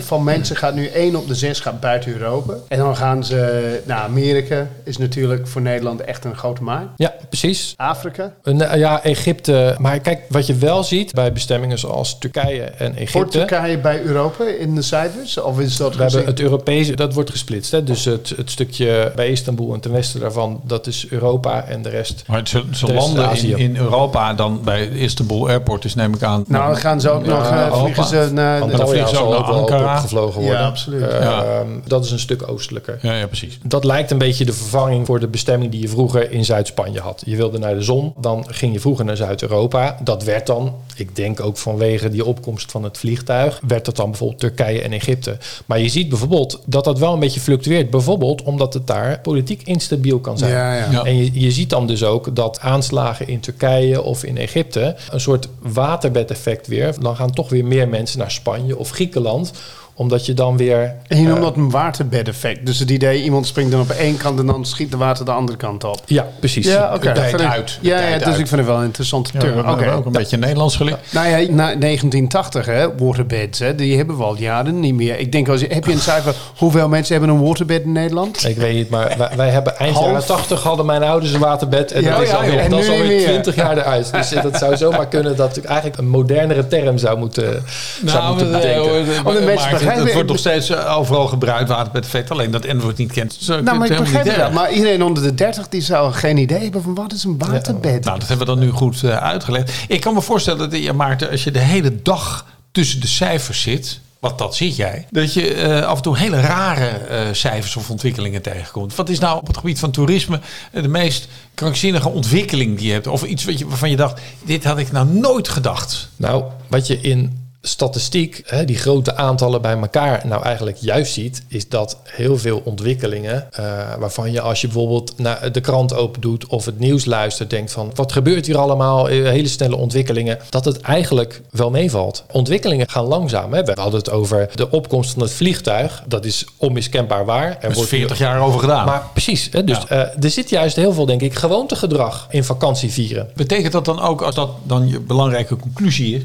[SPEAKER 4] 15% van mensen gaat nu 1 op de 6 gaat buiten Europa. En dan gaan ze naar Amerika. Is natuurlijk voor Nederland echt een grote markt.
[SPEAKER 3] Ja, precies.
[SPEAKER 4] Afrika.
[SPEAKER 3] Een, ja, Egypte. Maar kijk, wat je wel ziet bij bestemmingen zoals Turkije en
[SPEAKER 4] Hoort
[SPEAKER 3] Egypte.
[SPEAKER 4] Turkije bij Europa in de cijfers? Of is dat
[SPEAKER 3] We hebben het Europese, dat wordt gesplitst. Hè? Dus het, het stukje bij Istanbul en ten westen daarvan, dat is Europa en de rest.
[SPEAKER 2] Maar ze, ze landen in, in Europa dan bij Istanbul Airport, dus neem ik aan.
[SPEAKER 4] Nou, dan gaan ze ook nog eh, vliegen ze naar...
[SPEAKER 2] dan
[SPEAKER 4] de-
[SPEAKER 3] Antalya
[SPEAKER 2] vliegen ze ook naar Ankara.
[SPEAKER 3] opgevlogen worden.
[SPEAKER 4] Ja, absoluut.
[SPEAKER 3] Eh,
[SPEAKER 2] Ja.
[SPEAKER 3] Dat is een stuk oostelijker.
[SPEAKER 2] Ja, ja, precies.
[SPEAKER 3] Dat lijkt een beetje de vervanging voor de bestemming die je vroeger in Zuid-Spanje had. Je wilde naar de zon, dan ging je vroeger naar Zuid-Europa. Dat werd dan, ik denk ook vanwege die opkomst van het vliegtuig, werd dat dan bijvoorbeeld Turkije en Egypte. Maar je ziet bijvoorbeeld dat dat wel een beetje fluctueert. Bijvoorbeeld omdat het daar politiek instabiel kan zijn.
[SPEAKER 4] Ja, ja.
[SPEAKER 2] Ja.
[SPEAKER 3] En je, je ziet dan dus ook dat aanslagen in Turkije of in Egypte een soort waterbedeffect weer. Dan gaan toch weer meer mensen naar Spanje of Griekenland omdat je dan weer...
[SPEAKER 4] En je noemt
[SPEAKER 3] eh,
[SPEAKER 4] dat een waterbed-effect. Dus het idee, iemand springt dan op één kant en dan schiet de water de andere kant op.
[SPEAKER 3] ja, precies.
[SPEAKER 4] Ja, oké. Vind ik-
[SPEAKER 2] uit.
[SPEAKER 4] Ja, ja dus
[SPEAKER 2] uit.
[SPEAKER 4] ik vind het wel een interessante
[SPEAKER 2] Ja,
[SPEAKER 4] term. Oké.
[SPEAKER 2] ook een beetje Nederlands geleerd.
[SPEAKER 4] Nou ja, na 1980, hè, waterbeds, hè, die hebben we al jaren niet meer. Ik denk, als je, heb je een cijfer, hoeveel mensen hebben een waterbed in Nederland?
[SPEAKER 3] Ik weet niet, maar wij, wij hebben eind
[SPEAKER 4] Half.
[SPEAKER 3] jaren 80 hadden mijn ouders een waterbed. En
[SPEAKER 4] Ja,
[SPEAKER 3] dat is
[SPEAKER 4] ja,
[SPEAKER 3] alweer,
[SPEAKER 4] en
[SPEAKER 3] dat is
[SPEAKER 4] nu
[SPEAKER 3] alweer
[SPEAKER 4] niet meer.
[SPEAKER 3] 20 jaar eruit. Dus dat zou zomaar kunnen dat ik eigenlijk een modernere term zou moeten, zou moeten
[SPEAKER 2] Nou,
[SPEAKER 3] bedenken.
[SPEAKER 2] eh,
[SPEAKER 4] Om
[SPEAKER 2] het- wordt nog steeds eh, overal gebruikt, waterbedeffect. Alleen dat N wordt niet kent. Zo,
[SPEAKER 4] Nou, maar ik begrijp het wel. Maar iedereen onder de 30 die zou geen idee hebben van wat is een waterbed.
[SPEAKER 2] Nou, dat hebben we dan nu goed eh, uitgelegd. Ik kan me voorstellen dat je, Maarten, als je de hele dag tussen de cijfers zit, wat dat zit jij, dat je eh, af en toe hele rare eh, cijfers of ontwikkelingen tegenkomt. Wat is nou op het gebied van toerisme eh, de meest krankzinnige ontwikkeling die je hebt? Of iets wat je, waarvan je dacht, dit had ik nou nooit gedacht.
[SPEAKER 3] Nou, wat je in statistiek, hè, die grote aantallen bij elkaar, nou eigenlijk juist ziet, is dat heel veel ontwikkelingen, eh, waarvan je als je bijvoorbeeld naar de krant open doet of het nieuws luistert, denkt van wat gebeurt hier allemaal, Eh, hele snelle ontwikkelingen, dat het eigenlijk wel meevalt. Ontwikkelingen gaan langzaam. Hè. We hadden het over de opkomst van het vliegtuig, dat is onmiskenbaar waar. Er wordt
[SPEAKER 2] 40 jaar over gedaan.
[SPEAKER 3] Maar precies, hè, dus
[SPEAKER 2] Ja.
[SPEAKER 3] eh, er zit juist heel veel, denk ik, gewoontegedrag in vakantie vieren.
[SPEAKER 2] Betekent dat dan ook, als dat dan je belangrijke conclusie is,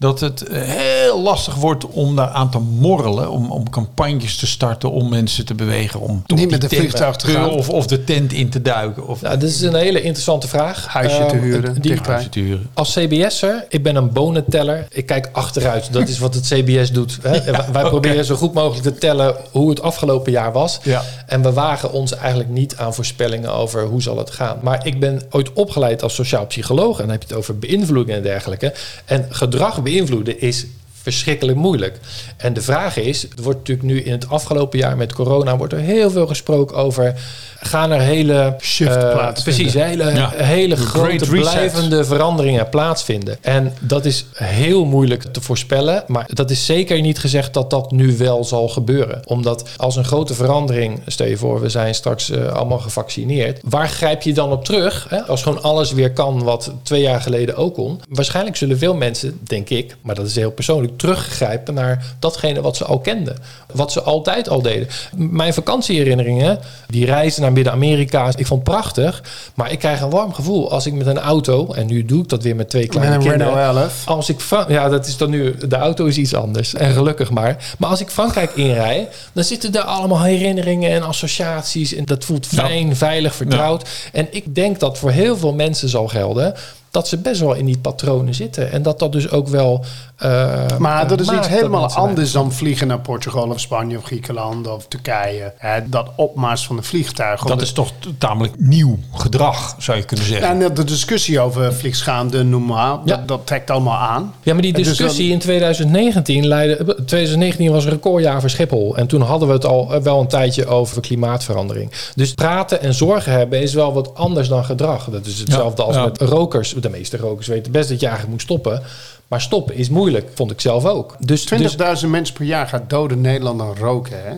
[SPEAKER 2] dat het heel lastig wordt om daar aan te morrelen, om, om campagnes te starten, om mensen te bewegen, om
[SPEAKER 4] Niet
[SPEAKER 2] die
[SPEAKER 4] met de vliegtuig te gaan.
[SPEAKER 2] of, of de tent in te duiken of
[SPEAKER 3] Nou, dat is een hele interessante vraag.
[SPEAKER 4] Huisje te
[SPEAKER 3] Ehm,
[SPEAKER 4] huren,
[SPEAKER 3] die-
[SPEAKER 4] dichtbij.
[SPEAKER 2] huizen te huren.
[SPEAKER 3] Als CBS'er, ik ben een bonenteller. Ik kijk achteruit. Dat is wat het CBS doet. Hè? Wij proberen zo goed mogelijk te tellen hoe het afgelopen jaar was.
[SPEAKER 2] Ja.
[SPEAKER 3] En we wagen ons eigenlijk niet aan voorspellingen over hoe zal het gaan. Maar ik ben ooit opgeleid als sociaal psycholoog. En dan heb je het over beïnvloeding en dergelijke. En gedrag beïnvloeden is verschrikkelijk moeilijk. En de vraag is, er wordt natuurlijk nu in het afgelopen jaar met corona... wordt er heel veel gesproken over... gaan er hele...
[SPEAKER 4] Shift plaatsvinden.
[SPEAKER 3] Precies, hele,
[SPEAKER 2] Ja.
[SPEAKER 3] hele
[SPEAKER 2] The
[SPEAKER 3] grote blijvende veranderingen plaatsvinden. En dat is heel moeilijk te voorspellen. Maar dat is zeker niet gezegd dat dat nu wel zal gebeuren. Omdat als een grote verandering, stel je voor, we zijn straks eh, allemaal gevaccineerd. Waar grijp je dan op terug? Hè? Als gewoon alles weer kan wat twee jaar geleden ook kon. Waarschijnlijk zullen veel mensen, denk ik, maar dat is heel persoonlijk, teruggrijpen naar datgene wat ze al kenden. Wat ze altijd al deden. Mijn vakantieherinneringen, die reizen naar Midden-Amerika, ik vond het prachtig. Maar ik krijg een warm gevoel als ik met een auto, en nu doe ik dat weer met twee kleine
[SPEAKER 4] Met een
[SPEAKER 3] kinderen.
[SPEAKER 4] Renault 11.
[SPEAKER 3] Als ik ja, dat is dan nu. De auto is iets anders. En gelukkig maar. Maar als ik Frankrijk inrij, dan zitten er allemaal herinneringen en associaties. En dat voelt fijn, veilig, vertrouwd. En ik denk dat voor heel veel mensen zal gelden dat ze best wel in die patronen zitten. En dat dat dus ook wel. eh,
[SPEAKER 4] Maar dat is iets
[SPEAKER 3] dat
[SPEAKER 4] helemaal anders dan vliegen naar Portugal of Spanje of Griekenland of Turkije. Hè, dat opmars van een vliegtuig.
[SPEAKER 2] Dat is toch tamelijk nieuw gedrag, zou je kunnen zeggen.
[SPEAKER 4] Ja, en de discussie over vliegschaamde, noem maar,
[SPEAKER 3] Ja.
[SPEAKER 4] dat, dat trekt allemaal aan.
[SPEAKER 3] Ja, maar die
[SPEAKER 4] dus
[SPEAKER 3] discussie
[SPEAKER 4] dan-
[SPEAKER 3] in 2019 leidde. 2019 was een recordjaar voor Schiphol. En toen hadden we het al eh, wel een tijdje over klimaatverandering. Dus praten en zorgen hebben is wel wat anders dan gedrag. Dat is hetzelfde
[SPEAKER 2] Ja,
[SPEAKER 3] als
[SPEAKER 2] ja.
[SPEAKER 3] met rokers. De meeste rokers weten best dat je eigenlijk moet stoppen. Maar stoppen is moeilijk, vond ik zelf ook. Dus, dus
[SPEAKER 4] 20.000 mensen per jaar gaat doden in Nederland aan roken. hè?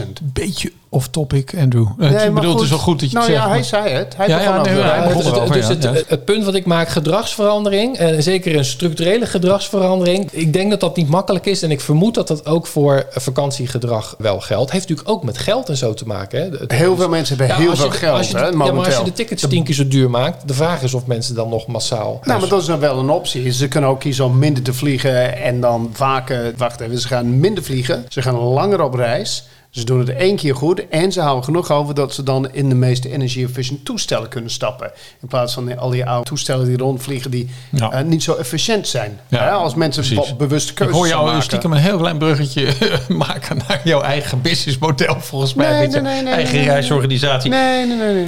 [SPEAKER 4] 20.000.
[SPEAKER 2] Beetje off-topic, Andrew.
[SPEAKER 4] Nee,
[SPEAKER 2] ik bedoel, het is wel goed dat je
[SPEAKER 4] nou
[SPEAKER 2] het
[SPEAKER 4] ja,
[SPEAKER 2] zegt.
[SPEAKER 4] hij
[SPEAKER 2] maar-
[SPEAKER 4] zei het. Hij
[SPEAKER 2] Ja,
[SPEAKER 4] begon
[SPEAKER 2] ja, nee,
[SPEAKER 4] over.
[SPEAKER 2] hij
[SPEAKER 3] Ja,
[SPEAKER 2] begon
[SPEAKER 3] dus,
[SPEAKER 2] erover,
[SPEAKER 3] dus
[SPEAKER 2] ja,
[SPEAKER 3] het,
[SPEAKER 2] ja.
[SPEAKER 3] het punt wat ik maak, gedragsverandering, en zeker een structurele gedragsverandering, ik denk dat dat niet makkelijk is en ik vermoed dat dat ook voor vakantiegedrag wel geldt. Heeft natuurlijk ook met geld en zo te maken. Hè. Het-
[SPEAKER 4] Heel veel mensen hebben
[SPEAKER 3] Ja,
[SPEAKER 4] heel veel
[SPEAKER 3] je-
[SPEAKER 4] geld,
[SPEAKER 3] als je,
[SPEAKER 4] hè,
[SPEAKER 3] Ja, maar als je de tickets tien keer zo duur maakt, de vraag is of mensen dan nog massaal...
[SPEAKER 4] Nou, maar dat is dan wel een optie. Ze kunnen ook kiezen om minder te vliegen en dan vaker... Wacht even, ze gaan minder vliegen. Ze gaan langer op reis. Ze doen het één keer goed en ze houden genoeg over dat ze dan in de meest energie-efficient toestellen kunnen stappen. In plaats van al die oude toestellen die rondvliegen die
[SPEAKER 2] Ja.
[SPEAKER 4] eh, niet zo efficiënt zijn.
[SPEAKER 2] Ja,
[SPEAKER 4] als mensen
[SPEAKER 2] precies.
[SPEAKER 4] wat bewuste
[SPEAKER 2] Ik
[SPEAKER 4] keuzes
[SPEAKER 2] hoor
[SPEAKER 4] gaan
[SPEAKER 2] jou
[SPEAKER 4] maken.
[SPEAKER 2] stiekem een heel klein bruggetje maken naar jouw eigen businessmodel, volgens mij.
[SPEAKER 4] Nee, nee, nee,
[SPEAKER 2] eigen reisorganisatie.
[SPEAKER 4] Nee, nee, nee.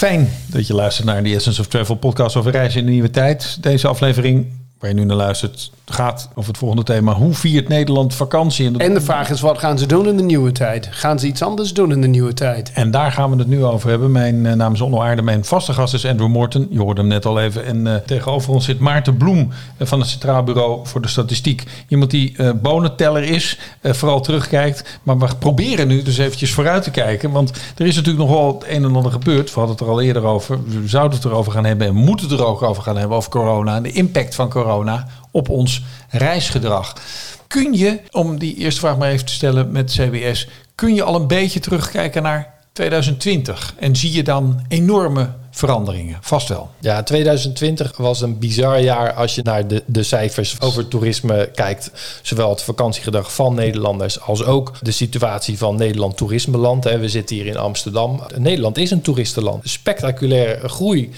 [SPEAKER 2] Fijn dat je luistert naar de Essence of Travel podcast over reizen in de nieuwe tijd. Deze aflevering, waar je nu naar luistert, gaat over het volgende thema. Hoe viert Nederland vakantie? En,
[SPEAKER 4] de vraag is, wat gaan ze doen in de nieuwe tijd? Gaan ze iets anders doen in de nieuwe tijd?
[SPEAKER 2] en daar gaan we het nu over hebben. Mijn eh, naam is Onno Aarde. Mijn vaste gast is Andrew Morton. Je hoorde hem net al even. En eh, tegenover ons zit Maarten Bloem eh, van het Centraal Bureau voor de Statistiek. Iemand die bonenteller is, vooral terugkijkt. Maar we proberen nu dus eventjes vooruit te kijken. Want er is natuurlijk nog wel het een en ander gebeurd. We hadden het er al eerder over. We zouden het erover gaan hebben en moeten het er ook over gaan hebben. Over corona en de impact van corona op ons reisgedrag. Kun je, om die eerste vraag maar even te stellen met CBS, kun je al een beetje terugkijken naar 2020? En zie je dan enorme veranderingen? Vast wel.
[SPEAKER 3] Ja, 2020 was een bizar jaar als je naar de, de cijfers over toerisme kijkt. Zowel het vakantiegedrag van Nederlanders als ook de situatie van Nederland toerismeland. We zitten hier in Amsterdam. Nederland is een toeristenland. Spectaculaire groei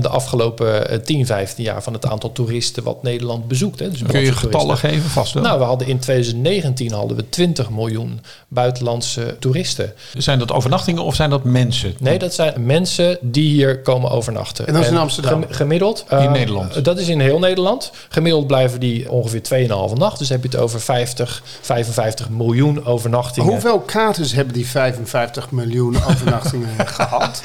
[SPEAKER 3] de afgelopen eh, 10, 15 jaar van het aantal toeristen wat Nederland bezoekt. Dus
[SPEAKER 2] Kun je getallen
[SPEAKER 3] toeristen.
[SPEAKER 2] geven? Vast wel.
[SPEAKER 3] Nou, we hadden in 2019 hadden we 20 miljoen buitenlandse toeristen.
[SPEAKER 2] zijn dat overnachtingen of zijn dat mensen?
[SPEAKER 3] Nee, dat zijn mensen die hier komen overnachten.
[SPEAKER 4] En dat is in Amsterdam?
[SPEAKER 3] gem- gemiddeld.
[SPEAKER 2] In
[SPEAKER 3] eh,
[SPEAKER 2] Nederland?
[SPEAKER 3] Dat is in heel Nederland. Gemiddeld blijven die ongeveer 2,5 nacht. Dus heb je het over 50, 55 miljoen overnachtingen.
[SPEAKER 4] Hoeveel katers hebben die 55 miljoen overnachtingen gehad?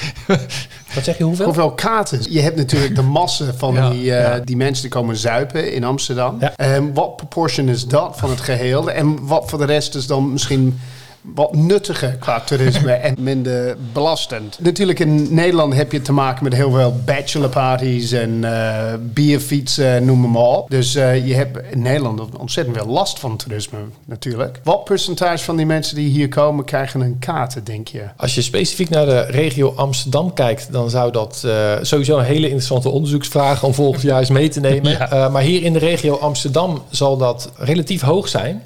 [SPEAKER 3] Wat zeg je, hoeveel?
[SPEAKER 4] Hoeveel katers? Je hebt natuurlijk de massa van
[SPEAKER 2] Ja,
[SPEAKER 4] die, eh,
[SPEAKER 2] ja.
[SPEAKER 4] die mensen die komen zuipen in Amsterdam.
[SPEAKER 3] Ja.
[SPEAKER 4] En wat proportion is dat van het geheel? En wat voor de rest is dan misschien wat nuttiger qua toerisme en minder belastend. Natuurlijk in Nederland heb je te maken met heel veel bachelorparties en eh bierfietsen, noem maar op. Dus eh, je hebt in Nederland ontzettend veel last van toerisme natuurlijk. Wat percentage van die mensen die hier komen krijgen een kaart, denk je?
[SPEAKER 3] Als je specifiek naar de regio Amsterdam kijkt, dan zou dat eh, sowieso een hele interessante onderzoeksvraag om volgend jaar eens mee te nemen. Maar hier in de regio Amsterdam zal dat relatief hoog zijn.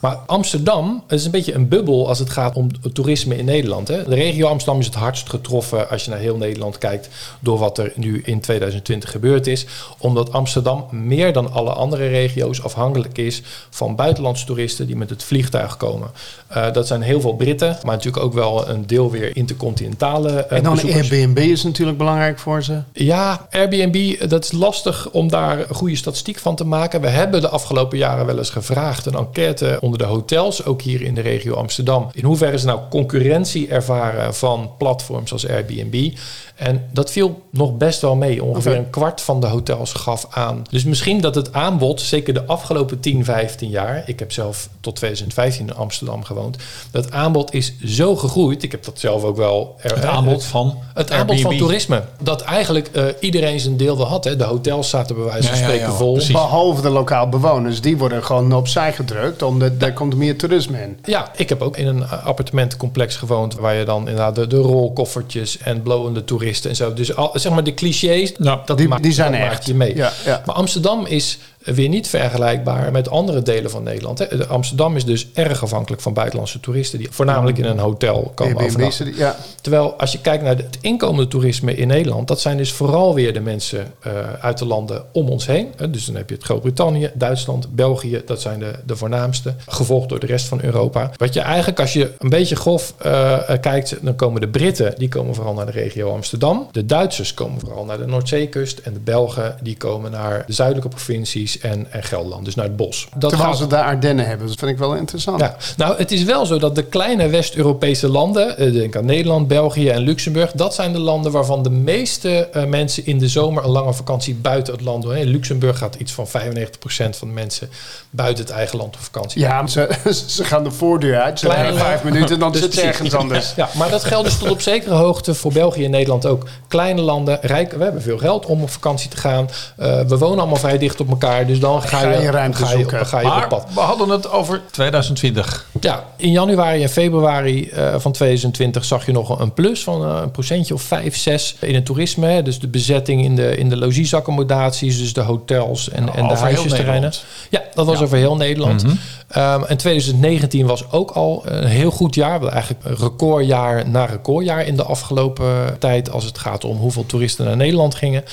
[SPEAKER 3] Maar Amsterdam is een beetje een bubbel als het gaat om toerisme in Nederland. Hè. De regio Amsterdam is het hardst getroffen als je naar heel Nederland kijkt door wat er nu in 2020 gebeurd is. Omdat Amsterdam meer dan alle andere regio's afhankelijk is van buitenlandse toeristen die met het vliegtuig komen. Eh, dat zijn heel veel Britten, maar natuurlijk ook wel een deel weer intercontinentale eh,
[SPEAKER 4] En dan
[SPEAKER 3] bezoekers.
[SPEAKER 4] Airbnb is natuurlijk belangrijk voor ze.
[SPEAKER 3] Ja, Airbnb, dat is lastig om daar goede statistiek van te maken. We hebben de afgelopen jaren wel eens gevraagd, een enquête onder de hotels, ook hier in de regio Amsterdam. In hoeverre ze nou concurrentie ervaren van platforms als Airbnb. En dat viel nog best wel mee. Ongeveer een kwart van de hotels gaf aan. Dus misschien dat het aanbod, zeker de afgelopen 10, 15 jaar. Ik heb zelf tot 2015 in Amsterdam gewoond. Dat aanbod is zo gegroeid. Ik heb dat zelf ook wel. er-
[SPEAKER 2] Het aanbod van
[SPEAKER 3] het aanbod van toerisme. Dat eigenlijk eh, iedereen zijn deel wel had. Hè. De hotels zaten bij wijze van
[SPEAKER 2] Ja,
[SPEAKER 3] spreken
[SPEAKER 2] ja,
[SPEAKER 3] vol.
[SPEAKER 2] precies.
[SPEAKER 4] Behalve de lokaal bewoners, die worden gewoon opzij gedrukt, omdat daar komt meer toerisme in.
[SPEAKER 3] Ja, ik heb ook in een eh, appartementencomplex gewoond. Waar je dan inderdaad de, de rolkoffertjes en blowende toeristen en zo. Dus al, zeg maar de clichés,
[SPEAKER 2] Ja,
[SPEAKER 3] dat,
[SPEAKER 4] die-
[SPEAKER 3] maakt,
[SPEAKER 4] die zijn
[SPEAKER 3] dat
[SPEAKER 4] echt.
[SPEAKER 3] je mee.
[SPEAKER 4] Ja, ja.
[SPEAKER 3] Maar Amsterdam is weer niet vergelijkbaar met andere delen van Nederland. Amsterdam is dus erg afhankelijk van buitenlandse toeristen... die voornamelijk in een hotel komen overnachten.
[SPEAKER 4] ja.
[SPEAKER 3] Terwijl als je kijkt naar het inkomende toerisme in Nederland, dat zijn dus vooral weer de mensen eh, uit de landen om ons heen. Hè. Dus dan heb je het Groot-Brittannië, Duitsland, België, dat zijn de, de voornaamste, gevolgd door de rest van Europa. Wat je eigenlijk, als je een beetje grof eh, eh, kijkt, dan komen de Britten, die komen vooral naar de regio Amsterdam. De Duitsers komen vooral naar de Noordzeekust en de Belgen, die komen naar de zuidelijke provincies En, en Gelderland. Dus naar het bos. Dat
[SPEAKER 4] Terwijl
[SPEAKER 3] gaat-
[SPEAKER 4] ze de Ardennen hebben. Dat vind ik wel interessant.
[SPEAKER 3] ja, nou, het is wel zo dat de kleine West-Europese landen, eh, denk aan Nederland, België en Luxemburg, dat zijn de landen waarvan de meeste eh, mensen in de zomer een lange vakantie buiten het land doen. Luxemburg gaat iets van 95% van de mensen buiten het eigen land op vakantie.
[SPEAKER 4] Ja, ze, ze gaan de voordeur uit. Ze
[SPEAKER 3] Kleine-
[SPEAKER 4] vijf minuten, dan
[SPEAKER 3] Dus
[SPEAKER 4] zit ze ergens anders.
[SPEAKER 3] Ja, maar dat geldt dus tot op zekere hoogte voor België en Nederland ook. Kleine landen, rijk, we hebben veel geld om op vakantie te gaan. Eh, we wonen allemaal vrij dicht op elkaar, dus dan ga je,
[SPEAKER 4] Ga je ruimte
[SPEAKER 3] ga je,
[SPEAKER 4] zoeken.
[SPEAKER 3] ga je op
[SPEAKER 2] Maar
[SPEAKER 3] pad.
[SPEAKER 2] we hadden het over 2020.
[SPEAKER 3] Ja, in januari en februari eh, van 2020 zag je nog een plus van eh, een procentje of 5, 6 in het toerisme. Hè. Dus de bezetting in de, in de logiesaccommodaties, dus de hotels en, en de huisjesterreinen. Ja, dat was over heel Nederland.
[SPEAKER 2] Mhm.
[SPEAKER 3] Ehm, en 2019 was ook al een heel goed jaar. Eigenlijk recordjaar na recordjaar in de afgelopen tijd. Als het gaat om hoeveel toeristen naar Nederland gingen.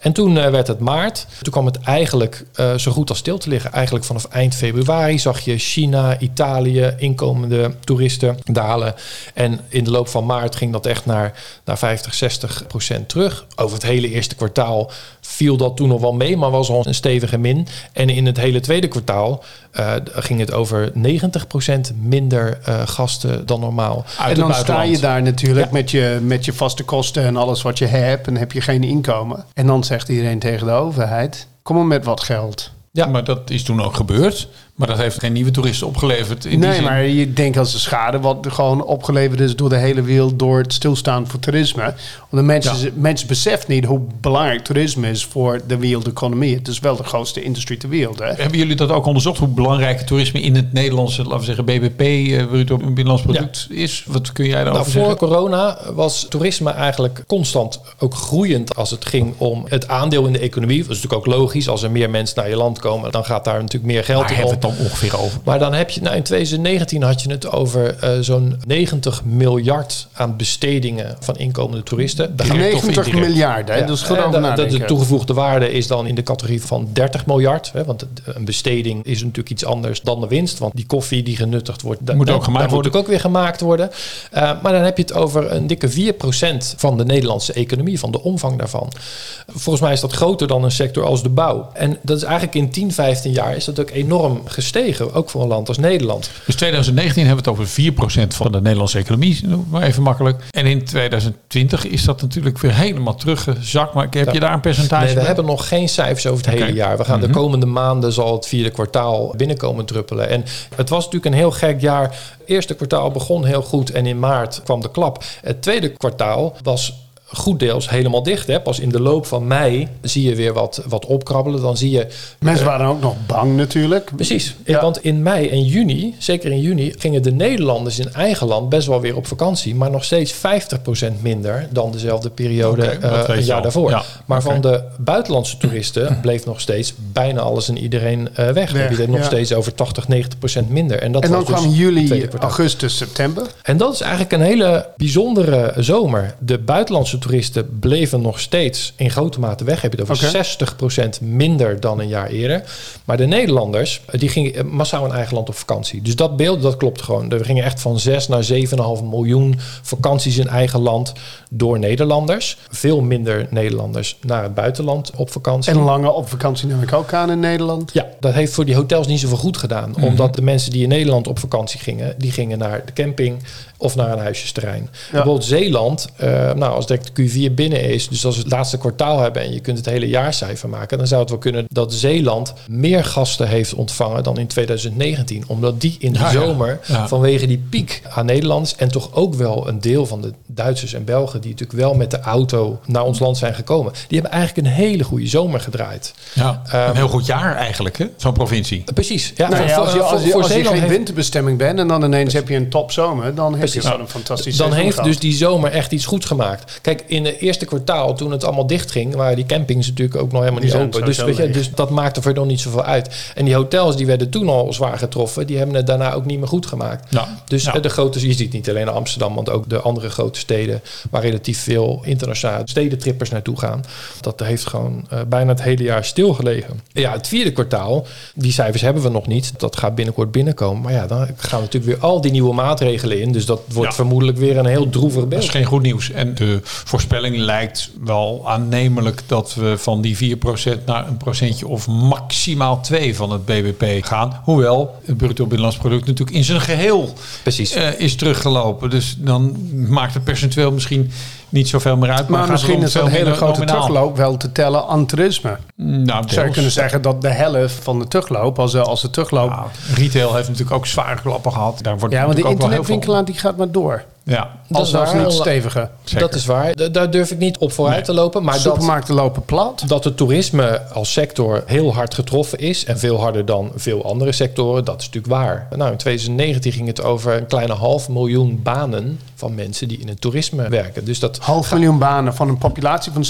[SPEAKER 3] En toen eh, werd het maart. Toen kwam het eigenlijk eh, zo goed als stil te liggen. Eigenlijk vanaf eind februari zag je China, Italië, inkomende toeristen dalen. En in de loop van maart ging dat echt naar, naar 50, 60 procent terug. Over het hele eerste kwartaal viel dat toen nog wel mee, maar was al een stevige min. En in het hele tweede kwartaal eh, ging het over 90% minder eh, gasten dan normaal.
[SPEAKER 2] Uit
[SPEAKER 4] en dan
[SPEAKER 2] het
[SPEAKER 4] sta je daar natuurlijk
[SPEAKER 3] Ja.
[SPEAKER 4] met, je, met je vaste kosten en alles wat je hebt. En heb je geen inkomen. En dan zegt iedereen tegen de overheid: kom maar met wat geld.
[SPEAKER 3] Ja.
[SPEAKER 2] Maar dat is toen ook gebeurd. Maar dat heeft geen nieuwe toeristen opgeleverd. In die
[SPEAKER 4] nee,
[SPEAKER 2] zin.
[SPEAKER 4] maar je denkt als de schade wat er gewoon opgeleverd is door de hele wereld door het stilstaan voor toerisme. Want de mensen, mensen beseffen niet hoe belangrijk toerisme is voor de wereldeconomie. Het is wel de grootste industrie ter wereld. Hè?
[SPEAKER 2] Hebben jullie dat ook onderzocht? Hoe belangrijk toerisme in het Nederlandse, laten we zeggen, BBP, eh, bruto binnenlands product, is? Wat kun jij daarover
[SPEAKER 3] Nou, voor
[SPEAKER 2] zeggen?
[SPEAKER 3] corona was toerisme eigenlijk constant ook groeiend als het ging om het aandeel in de economie. Dat is natuurlijk ook logisch. Als er meer mensen naar je land komen, dan gaat daar natuurlijk meer geld in om.
[SPEAKER 2] Dan ongeveer over?
[SPEAKER 3] Maar dan heb je, nou in 2019 had je het over eh, zo'n 90 miljard aan bestedingen van inkomende toeristen. Daar ga je toch
[SPEAKER 4] 90
[SPEAKER 3] indirect.
[SPEAKER 4] miljard, hè?
[SPEAKER 3] Ja,
[SPEAKER 4] dus goed over
[SPEAKER 3] de- de,
[SPEAKER 4] nadenken.
[SPEAKER 3] de toegevoegde waarde is dan in de categorie van 30 miljard. Hè, want een besteding is natuurlijk iets anders dan de winst. Want die koffie die genuttigd wordt,
[SPEAKER 2] Moet ook gemaakt
[SPEAKER 3] daar moet
[SPEAKER 2] worden.
[SPEAKER 3] ook weer gemaakt worden. Eh, maar dan heb je het over een dikke 4% van de Nederlandse economie, van de omvang daarvan. Volgens mij is dat groter dan een sector als de bouw. En dat is eigenlijk in 10, 15 jaar is dat ook enorm gestegen. Ook voor een land als Nederland.
[SPEAKER 2] Dus 2019 hebben we het over 4% van de Nederlandse economie, noem maar even makkelijk. En in 2020 is dat natuurlijk weer helemaal teruggezakt. Maar heb je daar een percentage
[SPEAKER 3] Nee, we
[SPEAKER 2] bij?
[SPEAKER 3] hebben nog geen cijfers over het hele jaar. We gaan
[SPEAKER 2] Mhm.
[SPEAKER 3] de komende maanden zal het vierde kwartaal binnenkomen druppelen. En het was natuurlijk een heel gek jaar. Het eerste kwartaal begon heel goed en in maart kwam de klap. Het tweede kwartaal was goed deels helemaal dicht. Hè. Pas in de loop van mei zie je weer wat, wat opkrabbelen. Dan zie je
[SPEAKER 4] Mensen waren ook nog bang natuurlijk.
[SPEAKER 3] Precies.
[SPEAKER 4] Ja.
[SPEAKER 3] Want in mei en juni, zeker in juni, gingen de Nederlanders in eigen land best wel weer op vakantie. Maar nog steeds 50% minder dan dezelfde periode eh, een jaar daarvoor.
[SPEAKER 2] Ja,
[SPEAKER 3] Maar van de buitenlandse toeristen bleef nog steeds bijna alles en iedereen eh, weg. Dan heb je het nog
[SPEAKER 4] ja.
[SPEAKER 3] steeds over 80, 90% minder. En, dat
[SPEAKER 4] En dan
[SPEAKER 3] was dus
[SPEAKER 4] kwam juli, augustus, september.
[SPEAKER 3] En dat is eigenlijk een hele bijzondere zomer. De buitenlandse toeristen bleven nog steeds in grote mate weg. Heb je het over
[SPEAKER 4] Oké.
[SPEAKER 3] 60% minder dan een jaar eerder. Maar de Nederlanders, eh, die gingen massaal in eigen land op vakantie. Dus dat beeld, dat klopt gewoon. Er gingen echt van 6 naar 7,5 miljoen vakanties in eigen land door Nederlanders. Veel minder Nederlanders naar het buitenland op vakantie.
[SPEAKER 4] En lange op vakantie neem ik ook aan in Nederland.
[SPEAKER 3] Ja, dat heeft voor die hotels niet zoveel goed gedaan. Omdat de mensen die in Nederland op vakantie gingen, die gingen naar de camping of naar een huisjesterrein. Bijvoorbeeld Zeeland, eh, nou als direct Q4 binnen is, dus als we het laatste kwartaal hebben en je kunt het hele jaarcijfer maken, dan zou het wel kunnen dat Zeeland meer gasten heeft ontvangen dan in 2019. Omdat die in de
[SPEAKER 2] Ja,
[SPEAKER 3] zomer
[SPEAKER 2] Ja.
[SPEAKER 3] vanwege die piek aan Nederlanders en toch ook wel een deel van de Duitsers en Belgen die natuurlijk wel met de auto naar ons land zijn gekomen, die hebben eigenlijk een hele goede zomer gedraaid.
[SPEAKER 2] Ja,
[SPEAKER 3] Ehm,
[SPEAKER 2] een heel goed jaar eigenlijk, hè? zo'n provincie.
[SPEAKER 3] Precies. Ja,
[SPEAKER 4] Nou ja,
[SPEAKER 3] voor-
[SPEAKER 4] als je,
[SPEAKER 3] voor-
[SPEAKER 4] als je,
[SPEAKER 3] voor
[SPEAKER 4] als je
[SPEAKER 3] Zeeland
[SPEAKER 4] geen
[SPEAKER 3] heeft-
[SPEAKER 4] winterbestemming bent en dan ineens heb je een topzomer, dan heb
[SPEAKER 3] Precies.
[SPEAKER 4] je gewoon een fantastisch
[SPEAKER 3] Dan heeft
[SPEAKER 4] gehad.
[SPEAKER 3] dus die zomer echt iets goed gemaakt. Kijk, in het eerste kwartaal, toen het allemaal dicht ging, waren die campings natuurlijk ook nog helemaal
[SPEAKER 4] Die
[SPEAKER 3] niet open. Dus, weet je, dus dat maakte voor dan niet zoveel uit. En die hotels die werden toen al zwaar getroffen, die hebben het daarna ook niet meer goed gemaakt.
[SPEAKER 2] Ja.
[SPEAKER 3] Dus
[SPEAKER 2] Ja.
[SPEAKER 3] eh, de grote, je ziet niet alleen Amsterdam, want ook de andere grote steden waar relatief veel internationale stedentrippers naartoe gaan. Dat heeft gewoon eh, bijna het hele jaar stilgelegen. Ja, het vierde kwartaal, die cijfers hebben we nog niet. Dat gaat binnenkort binnenkomen. Maar ja, dan gaan we natuurlijk weer al die nieuwe maatregelen in. Dus dat dat wordt
[SPEAKER 2] Ja.
[SPEAKER 3] vermoedelijk weer een heel droevig
[SPEAKER 2] Dat is
[SPEAKER 3] beeld.
[SPEAKER 2] geen goed nieuws. En de voorspelling lijkt wel aannemelijk dat we van die 4% naar een procentje of maximaal 2 van het BBP gaan. Hoewel het bruto binnenlands product natuurlijk in zijn geheel
[SPEAKER 3] Precies.
[SPEAKER 2] eh, is teruggelopen. Dus dan maakt het percentueel misschien niet zoveel meer uit. Maar,
[SPEAKER 4] Maar misschien is dat
[SPEAKER 2] veel
[SPEAKER 4] hele grote
[SPEAKER 2] nominaal.
[SPEAKER 4] terugloop wel te tellen aan toerisme.
[SPEAKER 2] Nou,
[SPEAKER 4] Zou je kunnen zeggen dat de helft van de terugloop, als, de- als de terugloop...
[SPEAKER 2] Ja, retail heeft natuurlijk ook zware klappen gehad. Daar wordt
[SPEAKER 4] ja, want de internetwinkelaar die gaat maar door.
[SPEAKER 2] Ja,
[SPEAKER 3] Dat
[SPEAKER 4] Als
[SPEAKER 3] is
[SPEAKER 4] dat
[SPEAKER 3] waar.
[SPEAKER 4] niet stevige.
[SPEAKER 2] zeker.
[SPEAKER 3] Dat is waar. D- daar durf ik niet op vooruit
[SPEAKER 2] Nee.
[SPEAKER 3] te lopen. Maar dat,
[SPEAKER 4] Supermarkten lopen plat.
[SPEAKER 3] dat het toerisme als sector heel hard getroffen is. En veel harder dan veel andere sectoren. Dat is natuurlijk waar. Nou, in 2019 ging het over een kleine half miljoen banen van mensen die in het toerisme werken. Dus dat
[SPEAKER 4] Half miljoen banen van een populatie van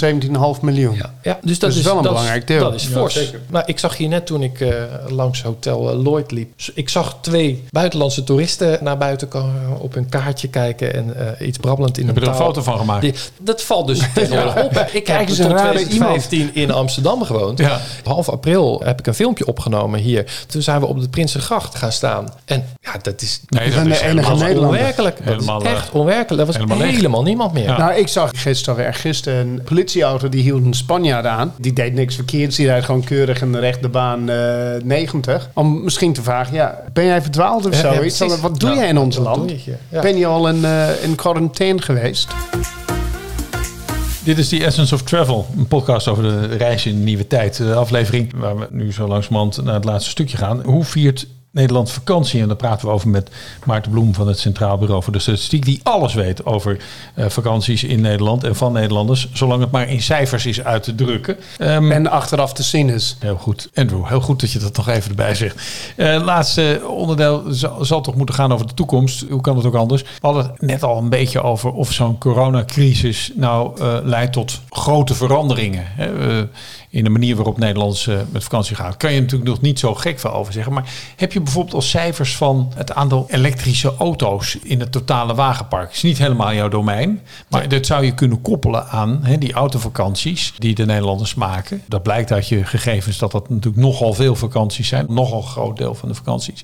[SPEAKER 4] 17,5 miljoen.
[SPEAKER 3] Ja, ja dus dat
[SPEAKER 4] is
[SPEAKER 3] is,
[SPEAKER 4] wel een
[SPEAKER 3] dat
[SPEAKER 4] belangrijk deel.
[SPEAKER 3] Dat is
[SPEAKER 2] Ja,
[SPEAKER 3] fors.
[SPEAKER 2] zeker.
[SPEAKER 3] maar ik zag hier net toen ik eh, langs Hotel eh, Lloyd liep. Ik zag twee buitenlandse toeristen naar buiten komen, op hun kaartje kijken en eh, iets brabbelend in
[SPEAKER 2] Heb
[SPEAKER 3] een
[SPEAKER 2] je er een
[SPEAKER 3] taal.
[SPEAKER 2] foto van gemaakt?
[SPEAKER 3] Die- dat valt dus tegenwoordig op. Ik
[SPEAKER 4] Kijk
[SPEAKER 3] heb tot
[SPEAKER 4] een rare
[SPEAKER 3] 2015 in Amsterdam gewoond.
[SPEAKER 2] Ja.
[SPEAKER 3] Half april heb ik een filmpje opgenomen hier. Toen zijn we op de Prinsengracht gaan staan. En ja, dat is
[SPEAKER 2] Nee,
[SPEAKER 4] de enige
[SPEAKER 2] helemaal-
[SPEAKER 4] Nederlander.
[SPEAKER 3] onwerkelijk. Dat
[SPEAKER 2] Helemaal,
[SPEAKER 3] is
[SPEAKER 2] eh,
[SPEAKER 3] echt onwerkelijk. Er was
[SPEAKER 2] helemaal
[SPEAKER 3] niemand meer.
[SPEAKER 2] Ja.
[SPEAKER 4] Nou, ik zag gisteren, gisteren een politieauto die hield een Spanjaard aan. Die deed niks verkeerds. Die rijdt gewoon keurig in de rechte baan eh 90. Om misschien te vragen, ja, ben jij verdwaald of
[SPEAKER 3] Ja, ja,
[SPEAKER 4] zoiets? wat doe
[SPEAKER 3] Ja,
[SPEAKER 4] jij in ons land?
[SPEAKER 3] je.
[SPEAKER 4] Ben je al in, eh, in quarantaine geweest?
[SPEAKER 2] Dit is The Essence of Travel, een podcast over de reis in de nieuwe tijd. De aflevering waar we nu zo langzamerhand naar het laatste stukje gaan. Hoe viert Nederland vakantie? En daar praten we over met Maarten Bloem van het Centraal Bureau voor de Statistiek. Die alles weet over eh, vakanties in Nederland en van Nederlanders. Zolang het maar in cijfers is uit te drukken. Ehm,
[SPEAKER 4] En achteraf te zien is.
[SPEAKER 2] Heel goed. Andrew, heel goed dat je dat nog even erbij zegt. Eh laatste onderdeel zal, zal toch moeten gaan over de toekomst. Hoe kan het ook anders? We hadden het net al een beetje over of zo'n coronacrisis nou eh, leidt tot grote veranderingen. Hè, in de manier waarop Nederlanders eh, met vakantie gaan. Kan je natuurlijk nog niet zo gek veel over zeggen. Maar heb je bijvoorbeeld al cijfers van het aantal elektrische auto's in het totale wagenpark? is niet helemaal jouw domein. Maar dat zou je kunnen koppelen aan hè, die autovakanties die de Nederlanders maken. Dat blijkt uit je gegevens dat dat natuurlijk nogal veel vakanties zijn. Nogal groot deel van de vakanties.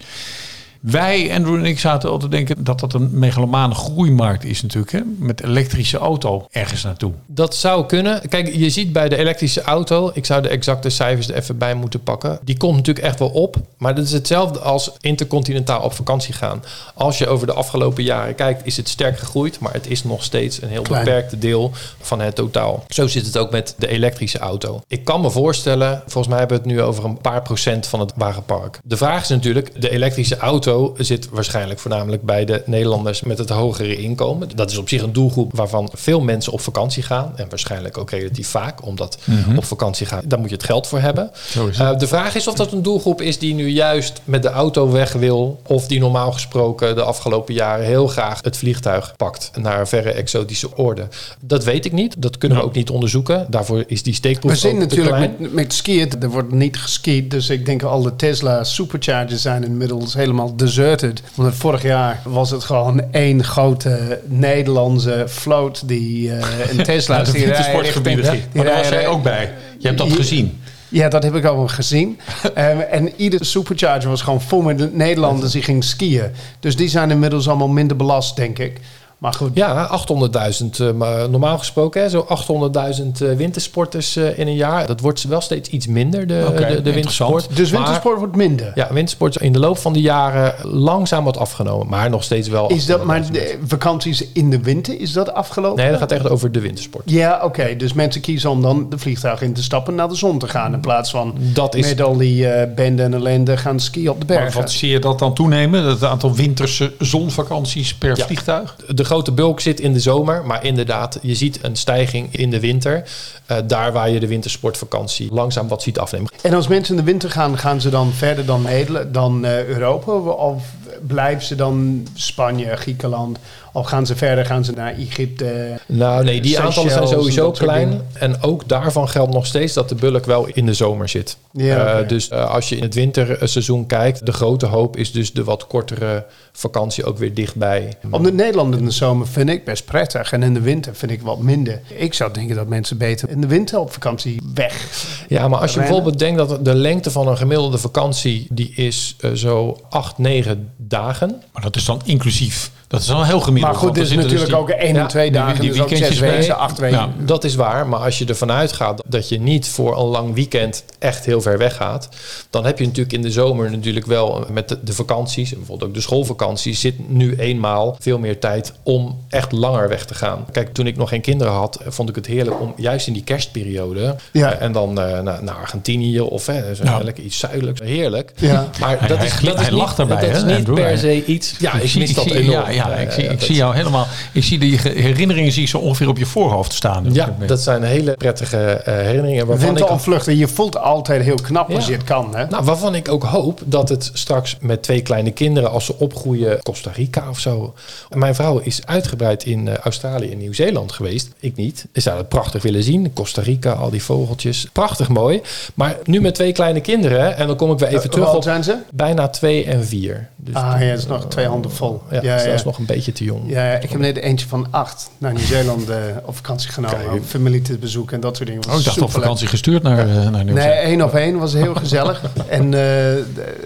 [SPEAKER 2] Wij, Andrew en ik, zaten al te denken dat dat een megalomane groeimarkt is natuurlijk. Hè? Met elektrische auto ergens naartoe.
[SPEAKER 3] Dat zou kunnen. Kijk, je ziet bij de elektrische auto, ik zou de exacte cijfers er even bij moeten pakken. Die komt natuurlijk echt wel op. Maar dat is hetzelfde als intercontinentaal op vakantie gaan. Als je over de afgelopen jaren kijkt, is het sterk gegroeid. Maar het is nog steeds een heel
[SPEAKER 4] Klein.
[SPEAKER 3] beperkte deel van het totaal. Zo zit het ook met de elektrische auto. Ik kan me voorstellen, volgens mij hebben we het nu over een paar procent van het wagenpark. De vraag is natuurlijk, de elektrische auto zit waarschijnlijk voornamelijk bij de Nederlanders met het hogere inkomen. Dat is op zich een doelgroep waarvan veel mensen op vakantie gaan. En waarschijnlijk ook relatief vaak, omdat op vakantie gaan, daar moet je het geld voor hebben. Eh, de vraag is of dat een doelgroep is die nu juist met de auto weg wil. Of die normaal gesproken de afgelopen jaren heel graag het vliegtuig pakt naar een verre exotische orde. Dat weet ik niet. Dat kunnen we ook niet onderzoeken. Daarvoor is die steekproef
[SPEAKER 4] We zien
[SPEAKER 3] te
[SPEAKER 4] natuurlijk
[SPEAKER 3] klein.
[SPEAKER 4] met, met skiën, er wordt niet geskiet. Dus ik denk al de Tesla superchargers zijn inmiddels helemaal deserted. Want vorig jaar was het gewoon één grote Nederlandse float die eh een Tesla
[SPEAKER 2] de
[SPEAKER 4] die richting-
[SPEAKER 2] Maar daar was jij ook bij. Je hebt dat gezien.
[SPEAKER 4] Ja, dat heb ik al gezien. Ehm, en ieder supercharger was gewoon vol met Nederlanders die gingen skiën. Dus die zijn inmiddels allemaal minder belast, denk ik. Maar goed,
[SPEAKER 3] Ja, 800.000. eh, maar normaal gesproken, hè, zo 800.000 eh, wintersporters eh, in een jaar. Dat wordt wel steeds iets minder, de, de, de wintersport.
[SPEAKER 4] dus
[SPEAKER 3] Maar-
[SPEAKER 4] wintersport wordt minder.
[SPEAKER 3] ja, wintersport is in de loop van de jaren langzaam wat afgenomen. Maar nog steeds wel.
[SPEAKER 4] Is dat maar
[SPEAKER 3] 800.000.
[SPEAKER 4] de vakanties in de winter, is dat afgelopen?
[SPEAKER 3] Nee, dat gaat echt over de wintersport.
[SPEAKER 4] Ja, oké. Dus mensen kiezen om dan de vliegtuig in te stappen naar de zon te gaan. In plaats van
[SPEAKER 3] Dat is
[SPEAKER 4] met al die eh bende en ellende gaan skiën op de
[SPEAKER 2] Maar
[SPEAKER 4] bergen.
[SPEAKER 2] wat zie je dat dan toenemen? Het aantal winterse zonvakanties per
[SPEAKER 3] Ja.
[SPEAKER 2] vliegtuig?
[SPEAKER 3] de grote bulk zit in de zomer. Maar inderdaad, je ziet een stijging in de winter. Eh, daar waar je de wintersportvakantie langzaam wat ziet afnemen.
[SPEAKER 4] En als mensen in de winter gaan, gaan ze dan verder dan, Nederland, dan eh, Europa? Of blijven ze dan Spanje, Griekenland? Of gaan ze verder, gaan ze naar Egypte?
[SPEAKER 3] Nou nee, die aantallen zijn sowieso klein. En ook daarvan geldt nog steeds dat de bulk wel in de zomer zit.
[SPEAKER 4] Ja,
[SPEAKER 3] Eh, dus eh, als je in het winterseizoen kijkt, de grote hoop is dus de wat kortere vakantie ook weer dichtbij.
[SPEAKER 4] Om de Nederland in de zomer vind ik best prettig. En in de winter vind ik wat minder. Ik zou denken dat mensen beter in de winter op vakantie weg.
[SPEAKER 3] Ja, maar als je bijvoorbeeld denkt dat de lengte van een gemiddelde vakantie, die is eh, zo 8, 9 dagen.
[SPEAKER 2] Maar dat is dan inclusief Dat is wel heel gemiddeld.
[SPEAKER 4] Maar goed, dit is
[SPEAKER 2] er zitten
[SPEAKER 4] natuurlijk
[SPEAKER 2] dus
[SPEAKER 4] ook één
[SPEAKER 3] ja,
[SPEAKER 4] en twee
[SPEAKER 2] die-
[SPEAKER 4] dagen.
[SPEAKER 2] die
[SPEAKER 4] dus ook zes
[SPEAKER 2] weekendjes bij.
[SPEAKER 4] weken, acht weken.
[SPEAKER 2] Ja.
[SPEAKER 3] Dat is waar, maar als je ervan uitgaat dat je niet voor een lang weekend echt heel ver weg gaat, dan heb je natuurlijk in de zomer natuurlijk wel met de, de vakanties, en bijvoorbeeld ook de schoolvakantie, zit nu eenmaal veel meer tijd om echt langer weg te gaan. Kijk, toen ik nog geen kinderen had, vond ik het heerlijk om juist in die kerstperiode
[SPEAKER 4] Ja.
[SPEAKER 3] eh, en dan eh, naar, naar Argentinië of zo
[SPEAKER 2] Nou.
[SPEAKER 3] lekker iets zuidelijks. Heerlijk.
[SPEAKER 4] Ja.
[SPEAKER 3] Maar dat
[SPEAKER 2] hij
[SPEAKER 3] is, dat is niet,
[SPEAKER 2] lacht daarbij,
[SPEAKER 3] dat is
[SPEAKER 2] hè,
[SPEAKER 3] niet
[SPEAKER 2] Andrew?
[SPEAKER 3] per se iets. Ja, ik,
[SPEAKER 2] zie-
[SPEAKER 3] mis dat enorm.
[SPEAKER 2] Ja,
[SPEAKER 3] Eh,
[SPEAKER 2] ik, zie, ik
[SPEAKER 3] dat-
[SPEAKER 2] zie jou helemaal. Ik zie die ge- herinneringen zie ik zo ongeveer op je voorhoofd staan.
[SPEAKER 3] Ja, dat zijn hele prettige eh, herinneringen waarvan ik
[SPEAKER 4] Winterontvluchten, je voelt altijd heel knap als je het kan. Hè?
[SPEAKER 3] Nou, waarvan ik ook hoop dat het straks met twee kleine kinderen, als ze opgroeien, Costa Rica of zo. Mijn vrouw is uitgebreid in eh, Australië en Nieuw-Zeeland geweest. Ik niet. Ik zou het prachtig willen zien. Costa Rica, al die vogeltjes. Prachtig mooi. Maar nu met twee kleine kinderen, en dan kom ik weer even terug
[SPEAKER 4] hoe
[SPEAKER 3] op
[SPEAKER 4] oud zijn ze?
[SPEAKER 3] bijna twee en vier. Dus
[SPEAKER 4] Ah ja, dat is nog twee handen vol.
[SPEAKER 3] ja,
[SPEAKER 4] ja,
[SPEAKER 3] dus
[SPEAKER 4] ja.
[SPEAKER 3] Is nog een beetje te jong.
[SPEAKER 4] Ja, ik heb net eentje van acht naar Nieuw-Zeeland eh, op vakantie genomen.
[SPEAKER 3] Kijk.
[SPEAKER 4] Om familie te bezoeken en dat soort dingen.
[SPEAKER 2] Oh, ik dacht op vakantie gestuurd naar, eh, naar
[SPEAKER 4] Nee,
[SPEAKER 2] Nieuw-Zeeland.
[SPEAKER 4] één op één was heel gezellig. en eh,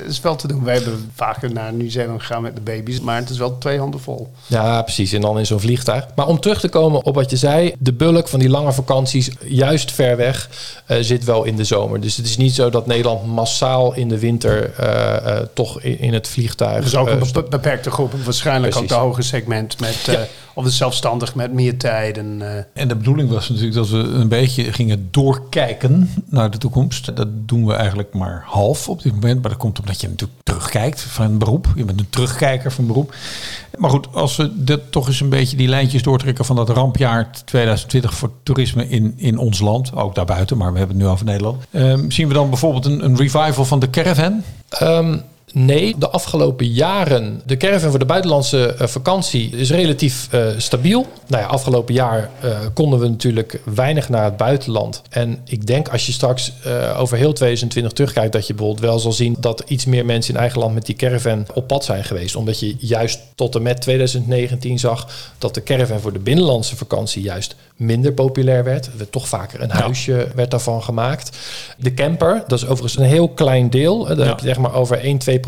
[SPEAKER 4] het is wel te doen. Wij hebben vaker naar Nieuw-Zeeland gegaan met de baby's. Maar het is wel twee handen vol.
[SPEAKER 3] Ja, precies. En dan in zo'n vliegtuig. Maar om terug te komen op wat je zei, de bulk van die lange vakanties, juist ver weg, eh, zit wel in de zomer. Dus het is niet zo dat Nederland massaal in de winter eh, eh, toch in, in het vliegtuig.
[SPEAKER 4] Dus ook
[SPEAKER 3] eh,
[SPEAKER 4] een beperkte groep. Waarschijnlijk
[SPEAKER 3] Precies.
[SPEAKER 4] ook hoge segment. Met,
[SPEAKER 3] Ja.
[SPEAKER 4] eh, of de zelfstandig met meer tijd. En, eh,
[SPEAKER 2] En de bedoeling was natuurlijk dat we een beetje gingen doorkijken naar de toekomst. Dat doen we eigenlijk maar half op dit moment. Maar dat komt omdat je natuurlijk terugkijkt van beroep. Je bent een terugkijker van beroep. Maar goed, als we dit toch eens een beetje die lijntjes doortrekken van dat rampjaar 2020 voor toerisme in, in ons land. Ook daarbuiten, maar we hebben het nu over Nederland. Ehm, zien we dan bijvoorbeeld een, een revival van de caravan?
[SPEAKER 3] Ehm, nee, de afgelopen jaren, de caravan voor de buitenlandse eh, vakantie is relatief eh, stabiel. Nou ja, afgelopen jaar eh, konden we natuurlijk weinig naar het buitenland. En ik denk als je straks over heel 2020 terugkijkt, dat je bijvoorbeeld wel zal zien dat iets meer mensen in eigen land met die caravan op pad zijn geweest. Omdat je juist tot en met 2019 zag dat de caravan voor de binnenlandse vakantie juist minder populair werd. Er werd toch vaker een huisje werd daarvan gemaakt. De camper, dat is overigens een heel klein deel. Daar
[SPEAKER 2] Ja.
[SPEAKER 3] heb je zeg maar over 1, 2 procent.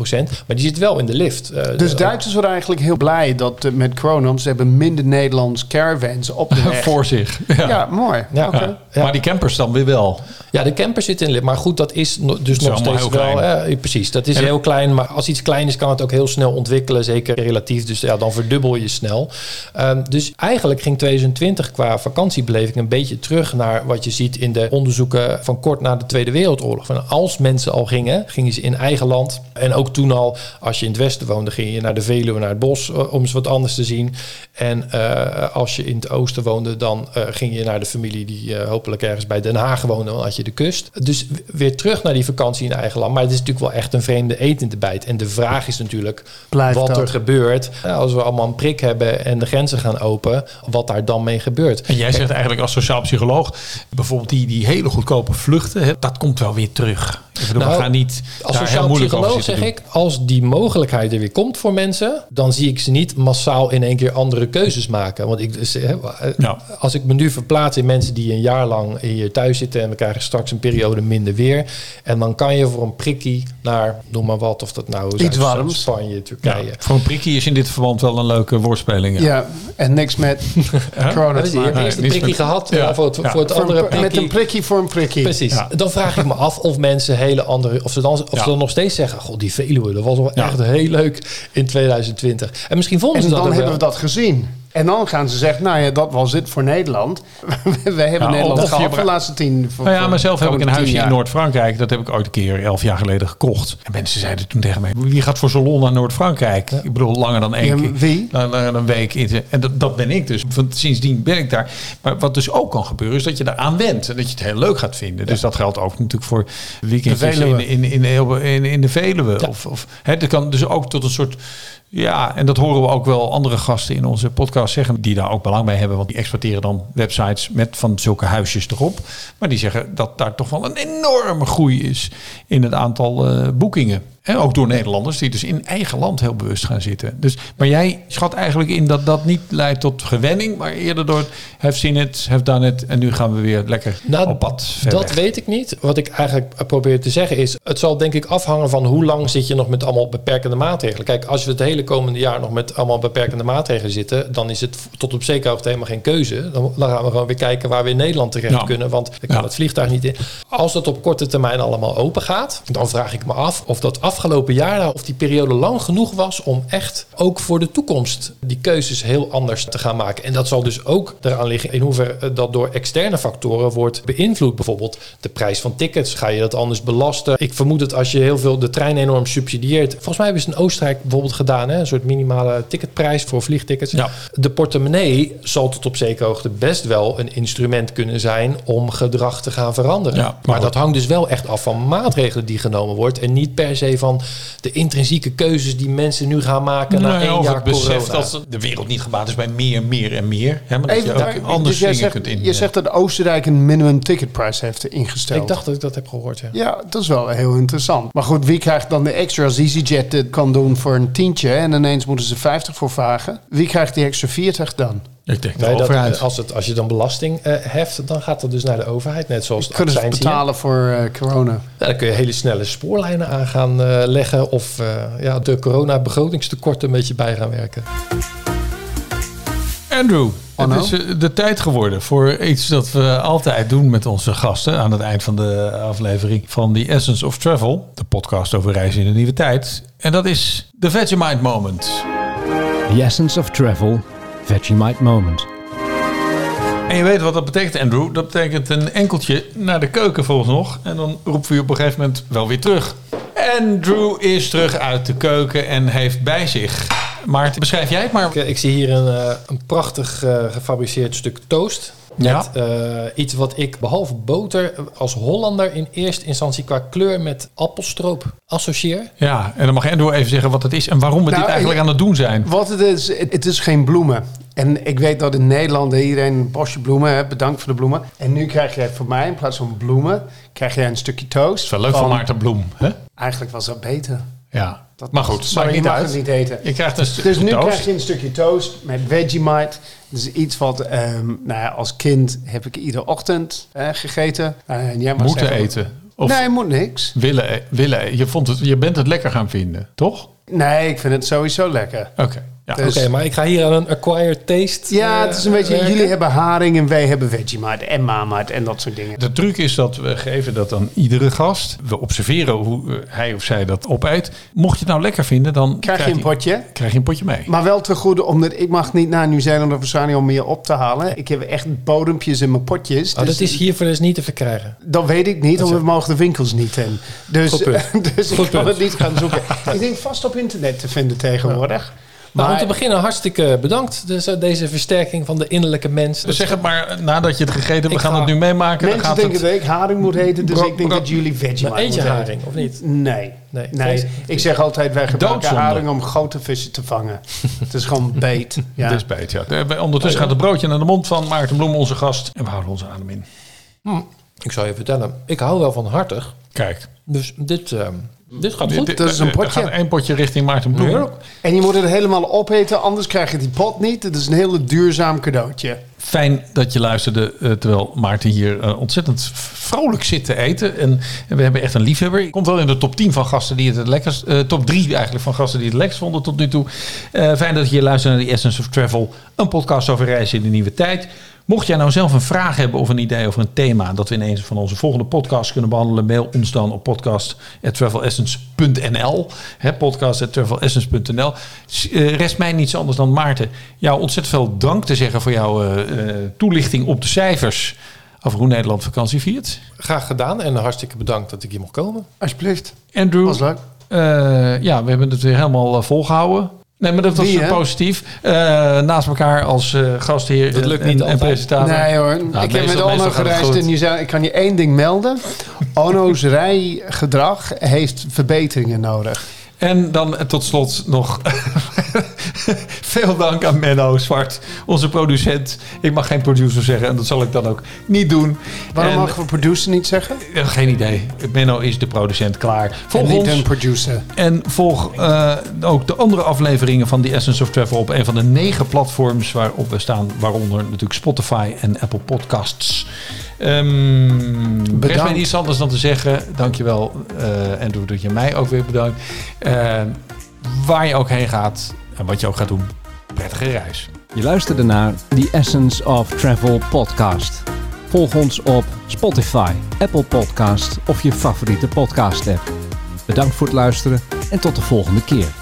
[SPEAKER 3] Maar die zit wel in de lift. Eh,
[SPEAKER 4] dus
[SPEAKER 3] de-
[SPEAKER 4] Duitsers waren eigenlijk heel blij dat eh, met corona. want Ze hebben minder Nederlands caravans op de weg.
[SPEAKER 2] voor zich. Ja.
[SPEAKER 4] Ja, mooi.
[SPEAKER 3] Ja.
[SPEAKER 4] Oké.
[SPEAKER 2] Ja.
[SPEAKER 3] Ja.
[SPEAKER 2] Maar die campers dan weer wel.
[SPEAKER 3] Ja, de camper zit in. Maar goed, dat is no- dus nog steeds
[SPEAKER 2] heel
[SPEAKER 3] wel...
[SPEAKER 2] klein.
[SPEAKER 3] eh, precies, dat is
[SPEAKER 2] En-
[SPEAKER 3] heel klein. Maar als iets klein is, kan het ook heel snel ontwikkelen. Zeker relatief. Dus ja, dan verdubbel je snel. Ehm, dus eigenlijk ging 2020 qua vakantiebeleving een beetje terug naar wat je ziet in de onderzoeken van kort na de Tweede Wereldoorlog. Van als mensen al gingen, gingen ze in eigen land. En ook toen al, als je in het westen woonde, ging je naar de Veluwe, naar het bos eh, om eens wat anders te zien. En eh, als je in het oosten woonde, dan eh, ging je naar de familie die hopelijk ergens bij Den Haag woonde, dan had je de kust. Dus weer terug naar die vakantie in eigen land. Maar het is natuurlijk wel echt een vreemde eet in de bijt. En de vraag is natuurlijk
[SPEAKER 4] Blijft
[SPEAKER 3] wat
[SPEAKER 4] dat.
[SPEAKER 3] er gebeurt Ja, als we allemaal een prik hebben en de grenzen gaan open, wat daar dan mee gebeurt.
[SPEAKER 2] En jij zegt eigenlijk als sociaal psycholoog, bijvoorbeeld die, die hele goedkope vluchten, hè, dat komt wel weer terug. Ik bedoel,
[SPEAKER 3] Nou,
[SPEAKER 2] we gaan niet
[SPEAKER 3] Als
[SPEAKER 2] daar heel
[SPEAKER 3] sociaal
[SPEAKER 2] moeilijk over
[SPEAKER 3] psycholoog
[SPEAKER 2] zitten
[SPEAKER 3] zeg
[SPEAKER 2] doen.
[SPEAKER 3] ik, als die mogelijkheid er weer komt voor mensen, dan zie ik ze niet massaal in één keer andere keuzes maken. Want ik, dus, hè, eh,
[SPEAKER 2] Ja.
[SPEAKER 3] als ik me nu verplaats in mensen die een jaar lang hier thuis zitten en we krijgen straks een periode minder weer. En dan kan je voor een prikkie naar, noem maar wat, of dat nou Zuid-
[SPEAKER 4] warms.
[SPEAKER 3] Spanje,
[SPEAKER 2] Ja,
[SPEAKER 3] Turkije.
[SPEAKER 2] voor een prikkie is in dit verband wel een leuke woordspeling. Ja.
[SPEAKER 4] Ja, en niks met corona
[SPEAKER 3] is je hebt eerst een prikkie
[SPEAKER 2] met-
[SPEAKER 3] gehad
[SPEAKER 2] Ja.
[SPEAKER 3] ja, voor het,
[SPEAKER 2] Ja.
[SPEAKER 3] voor het
[SPEAKER 4] Voor een
[SPEAKER 3] andere
[SPEAKER 4] pr- met
[SPEAKER 3] prikkie.
[SPEAKER 4] een prikkie voor een prikkie.
[SPEAKER 3] Precies.
[SPEAKER 2] Ja.
[SPEAKER 3] Dan vraag ik me af of mensen hele andere, of ze dan, of
[SPEAKER 2] Ja.
[SPEAKER 3] ze dan nog steeds zeggen, god die Veluwe, dat was wel
[SPEAKER 2] Ja.
[SPEAKER 3] echt heel leuk in 2020. En misschien vonden
[SPEAKER 4] En
[SPEAKER 3] ze dat
[SPEAKER 4] dan hebben we dat gezien. En dan gaan ze zeggen, nou ja, dat was het voor Nederland. we hebben
[SPEAKER 2] Ja,
[SPEAKER 4] Nederland gehad de laatste tien... voor-
[SPEAKER 2] Nou ja, maar zelf heb ik een huisje in. Noord-Frankrijk. Dat heb ik ooit een keer elf jaar geleden gekocht. En mensen zeiden toen tegen mij, wie gaat voor Salon naar Noord-Frankrijk? Ik bedoel, langer dan één
[SPEAKER 4] Ja,
[SPEAKER 2] keer.
[SPEAKER 4] wie?
[SPEAKER 2] Langer dan een week. in- En dat, dat ben ik dus. Want sindsdien ben ik daar. Maar wat dus ook kan gebeuren, is dat je eraan went. En dat je het heel leuk gaat vinden. Dus dat geldt ook natuurlijk voor weekendjes in, in, in, in, de Veluwe. Of, of, hè, dat kan dus ook tot een soort... Ja, en dat horen we ook wel andere gasten in onze podcast zeggen, die daar ook belang bij hebben. Want die exporteren dan websites met van zulke huisjes erop. Maar die zeggen dat daar toch wel een enorme groei is in het aantal eh, boekingen. En ook door Nederlanders die dus in eigen land heel bewust gaan zitten. Dus, maar jij schat eigenlijk in dat dat niet leidt tot gewenning, maar eerder door het have seen it, have done it en nu gaan we weer lekker
[SPEAKER 3] Nou,
[SPEAKER 2] op pad.
[SPEAKER 3] Dat
[SPEAKER 2] weg.
[SPEAKER 3] weet ik niet. Wat ik eigenlijk probeer te zeggen is... het zal denk ik afhangen van hoe lang zit je nog met allemaal beperkende maatregelen. Kijk, als we het hele komende jaar nog met allemaal beperkende maatregelen zitten... dan is het tot op zekere hoogte helemaal geen keuze. Dan, gaan we gewoon weer kijken waar we in Nederland terecht
[SPEAKER 2] Ja.
[SPEAKER 3] kunnen. Want ik kan
[SPEAKER 2] Ja.
[SPEAKER 3] het vliegtuig niet in. Als dat op korte termijn allemaal open gaat... dan vraag ik me af of dat afgelopen jaar... nou, of die periode lang genoeg was om echt ook voor de toekomst... die keuzes heel anders te gaan maken. En dat zal dus ook eraan liggen in hoeverre dat door externe factoren wordt beïnvloed. Bijvoorbeeld de prijs van tickets. Ga je dat anders belasten? Ik vermoed dat als je heel veel de trein enorm subsidieert. Volgens mij hebben ze in Oostenrijk bijvoorbeeld gedaan. Hè? Een soort minimale ticketprijs voor vliegtickets.
[SPEAKER 2] Ja.
[SPEAKER 3] De portemonnee zal tot op zekere hoogte best wel een instrument kunnen zijn om gedrag te gaan veranderen.
[SPEAKER 2] Ja,
[SPEAKER 3] maar
[SPEAKER 2] maar
[SPEAKER 3] dat hangt dus wel echt af van maatregelen die genomen wordt. En niet per se van de intrinsieke keuzes die mensen nu gaan maken na één jaar
[SPEAKER 2] het besef
[SPEAKER 3] corona.
[SPEAKER 2] dat de wereld niet gebaat is bij meer, meer en meer. Hè, maar dat je ook anders
[SPEAKER 4] dus zegt,
[SPEAKER 2] kunt in.
[SPEAKER 4] Je zegt dat Oostenrijk een minimum ticketprijs heeft ingesteld.
[SPEAKER 3] Ik dacht dat ik dat heb gehoord, ja.
[SPEAKER 4] Ja, dat is wel heel interessant. Maar goed, wie krijgt dan de extra als EasyJet kan doen voor een tientje en ineens moeten ze 50 voor vragen? Wie krijgt die extra 40 dan?
[SPEAKER 2] Ik denk
[SPEAKER 3] Nee, dat, als, het, als je dan belasting eh, heft, dan gaat dat dus naar de overheid. Net zoals
[SPEAKER 4] Kunnen ze
[SPEAKER 3] hier.
[SPEAKER 4] betalen voor eh, corona?
[SPEAKER 3] Ja, dan kun je hele snelle spoorlijnen aan gaan eh, leggen. Of eh, ja, de corona-begrotingstekort een beetje bij gaan werken.
[SPEAKER 2] Andrew,
[SPEAKER 4] Oh,
[SPEAKER 2] het is de tijd geworden voor iets dat we altijd doen met onze gasten aan het eind van de aflevering van The Essence of Travel, de podcast over reizen in de nieuwe tijd. En dat is de Vegemite Moment.
[SPEAKER 1] The Essence of Travel, Vegemite Moment.
[SPEAKER 2] En je weet wat dat betekent, Andrew. Dat betekent een enkeltje naar de keuken volgens nog. En dan roepen we je op een gegeven moment wel weer terug. Andrew is terug uit de keuken en heeft bij zich. Maarten, beschrijf jij het maar.
[SPEAKER 3] Ik, ik zie hier een, eh, een prachtig eh, gefabriceerd stuk toast.
[SPEAKER 2] Ja.
[SPEAKER 3] Met eh, iets wat ik behalve boter als Hollander in eerste instantie qua kleur met appelstroop associeer.
[SPEAKER 2] Ja, en dan mag Andrew even zeggen wat het is en waarom we
[SPEAKER 4] Nou,
[SPEAKER 2] dit eigenlijk
[SPEAKER 4] ik-
[SPEAKER 2] aan het doen zijn.
[SPEAKER 4] Wat het is, het, is geen bloemen. En ik weet dat in Nederland iedereen een bosje bloemen heeft. Bedankt voor de bloemen. En nu krijg jij voor mij in plaats van bloemen, krijg jij een stukje toast.
[SPEAKER 2] Dat is wel leuk van Maarten Bloem. Hè?
[SPEAKER 4] Eigenlijk was dat beter.
[SPEAKER 2] Ja,
[SPEAKER 4] Dat
[SPEAKER 2] maar goed,
[SPEAKER 4] sorry,
[SPEAKER 2] niet
[SPEAKER 4] je mag het niet eten.
[SPEAKER 2] Je krijgt een
[SPEAKER 4] Dus nu
[SPEAKER 2] toast.
[SPEAKER 4] krijg je een stukje toast met Vegemite. Is iets wat, ehm, nou ja, als kind heb ik iedere ochtend eh, gegeten. Eh, en jij mag
[SPEAKER 2] Moeten
[SPEAKER 4] zeggen-
[SPEAKER 2] eten. Of
[SPEAKER 4] Nee, moet niks.
[SPEAKER 2] willen, e- willen e- je, vond het, je bent het lekker gaan vinden, toch?
[SPEAKER 4] Nee, ik vind het sowieso lekker.
[SPEAKER 2] Oké. Ja.
[SPEAKER 4] Dus-
[SPEAKER 3] Oké, maar ik ga hier aan een acquired taste.
[SPEAKER 4] Ja,
[SPEAKER 3] eh,
[SPEAKER 4] het is een beetje,
[SPEAKER 3] werken.
[SPEAKER 4] jullie hebben haring en wij hebben Vegemite en Marmite en dat soort dingen.
[SPEAKER 2] De truc is dat we geven dat aan iedere gast. We observeren hoe eh, hij of zij dat opeet. Mocht je het nou lekker vinden, dan
[SPEAKER 4] Krijg je een potje.
[SPEAKER 2] krijg je een potje mee.
[SPEAKER 4] Maar wel te goede, omdat ik mag niet naar Nieuw-Zeeland of Australië om meer op te halen. Ik heb echt bodempjes in mijn potjes.
[SPEAKER 3] Oh,
[SPEAKER 4] dus
[SPEAKER 3] dat is hier voor dus niet te verkrijgen.
[SPEAKER 4] Dat weet ik niet, want we mogen de winkels niet in. Dus,
[SPEAKER 3] Goed punt.
[SPEAKER 4] dus ik kan
[SPEAKER 3] punt.
[SPEAKER 4] het niet gaan zoeken. ik denk vast op internet te vinden tegenwoordig.
[SPEAKER 3] Maar om te beginnen, hartstikke bedankt. Dus, eh, deze versterking van de innerlijke mens.
[SPEAKER 2] Dus zeg het maar nadat je het gegeten hebt. We
[SPEAKER 3] Ik
[SPEAKER 2] gaan
[SPEAKER 3] ga-
[SPEAKER 2] het nu meemaken. Dan
[SPEAKER 4] mensen
[SPEAKER 2] gaat
[SPEAKER 4] denken
[SPEAKER 2] het...
[SPEAKER 4] dat ik haring moet eten, dus
[SPEAKER 2] Bro-
[SPEAKER 4] ik denk
[SPEAKER 2] bro-
[SPEAKER 4] dat jullie Vegemite
[SPEAKER 3] Maar eet je
[SPEAKER 4] moeten eten.
[SPEAKER 3] haring, of niet?
[SPEAKER 4] Nee.
[SPEAKER 3] Nee,
[SPEAKER 4] Nee, ik zeg altijd, wij gebruiken
[SPEAKER 2] Doodzonde.
[SPEAKER 4] haring om grote vissen te vangen. het is gewoon beet. Ja.
[SPEAKER 2] Dit is beet, ja. Eh, Ondertussen gaat het broodje naar de mond van Maarten Bloem, onze gast. En we houden onze adem in.
[SPEAKER 3] Ik zal je vertellen, ik hou wel van hartig.
[SPEAKER 2] Kijk.
[SPEAKER 3] Dus dit, eh, dit gaat goed.
[SPEAKER 2] Dit-
[SPEAKER 4] Dat is een potje.
[SPEAKER 2] Er gaat één potje richting Maarten Bloem.
[SPEAKER 3] Heerlijk.
[SPEAKER 4] En je moet het helemaal opeten, anders krijg je die pot niet. Het is een hele duurzaam cadeautje.
[SPEAKER 2] Fijn dat je luisterde eh, terwijl Maarten hier eh, ontzettend vrolijk zit te eten. En, en we hebben echt een liefhebber. Komt wel in de top 10 van gasten die het het lekkerst... eh, top 3 eigenlijk van gasten die het lekkerst vonden tot nu toe. Eh, fijn dat je hier luistert naar The Essence of Travel. Een podcast over reizen in de nieuwe tijd. Mocht jij nou zelf een vraag hebben of een idee over een thema... dat we in een van onze volgende podcasts kunnen behandelen... mail ons dan op podcast.travelessence.nl Hè, podcast.travelessence.nl eh, Rest mij niets anders dan Maarten. Jou ontzettend veel dank te zeggen voor jouw eh, eh, toelichting op de cijfers... over hoe Nederland vakantie viert.
[SPEAKER 3] Graag gedaan en hartstikke bedankt dat ik hier mocht komen.
[SPEAKER 4] Alsjeblieft.
[SPEAKER 2] Andrew,
[SPEAKER 4] Was leuk.
[SPEAKER 2] eh, ja, we hebben het weer helemaal eh, volgehouden. Nee, maar dat was
[SPEAKER 4] Wie, hè?
[SPEAKER 2] positief. Eh, naast elkaar als eh, gastheer
[SPEAKER 3] Dat lukt
[SPEAKER 2] en,
[SPEAKER 3] niet
[SPEAKER 2] en
[SPEAKER 3] altijd.
[SPEAKER 2] presentator.
[SPEAKER 4] Nee hoor, ik
[SPEAKER 2] meestal-
[SPEAKER 4] heb met Onno
[SPEAKER 2] het
[SPEAKER 4] gereisd in Nieuw-Zeeland. Ik kan je één ding melden. Onno's rijgedrag heeft verbeteringen nodig.
[SPEAKER 2] En dan tot slot nog veel dank aan Menno Zwart, onze producent. Ik mag geen producer zeggen en dat zal ik dan ook niet doen.
[SPEAKER 4] Waarom
[SPEAKER 2] En-
[SPEAKER 4] mogen we producer niet zeggen?
[SPEAKER 2] Eh, Geen idee. Menno is de producent klaar. Volg
[SPEAKER 4] en niet
[SPEAKER 2] ons
[SPEAKER 4] een producer.
[SPEAKER 2] en volg eh, ook de andere afleveringen van The Essence of Travel op een van de negen platforms waarop we staan. Waaronder natuurlijk Spotify en Apple Podcasts. Ehm rest mij niets anders dan te zeggen. Dankjewel eh en doe dat je mij ook weer bedankt. Eh, waar je ook heen gaat en wat je ook gaat doen. Prettige reis.
[SPEAKER 1] Je luisterde naar The Essence of Travel podcast. Volg ons op Spotify, Apple Podcast of je favoriete podcast app. Bedankt voor het luisteren en tot de volgende keer.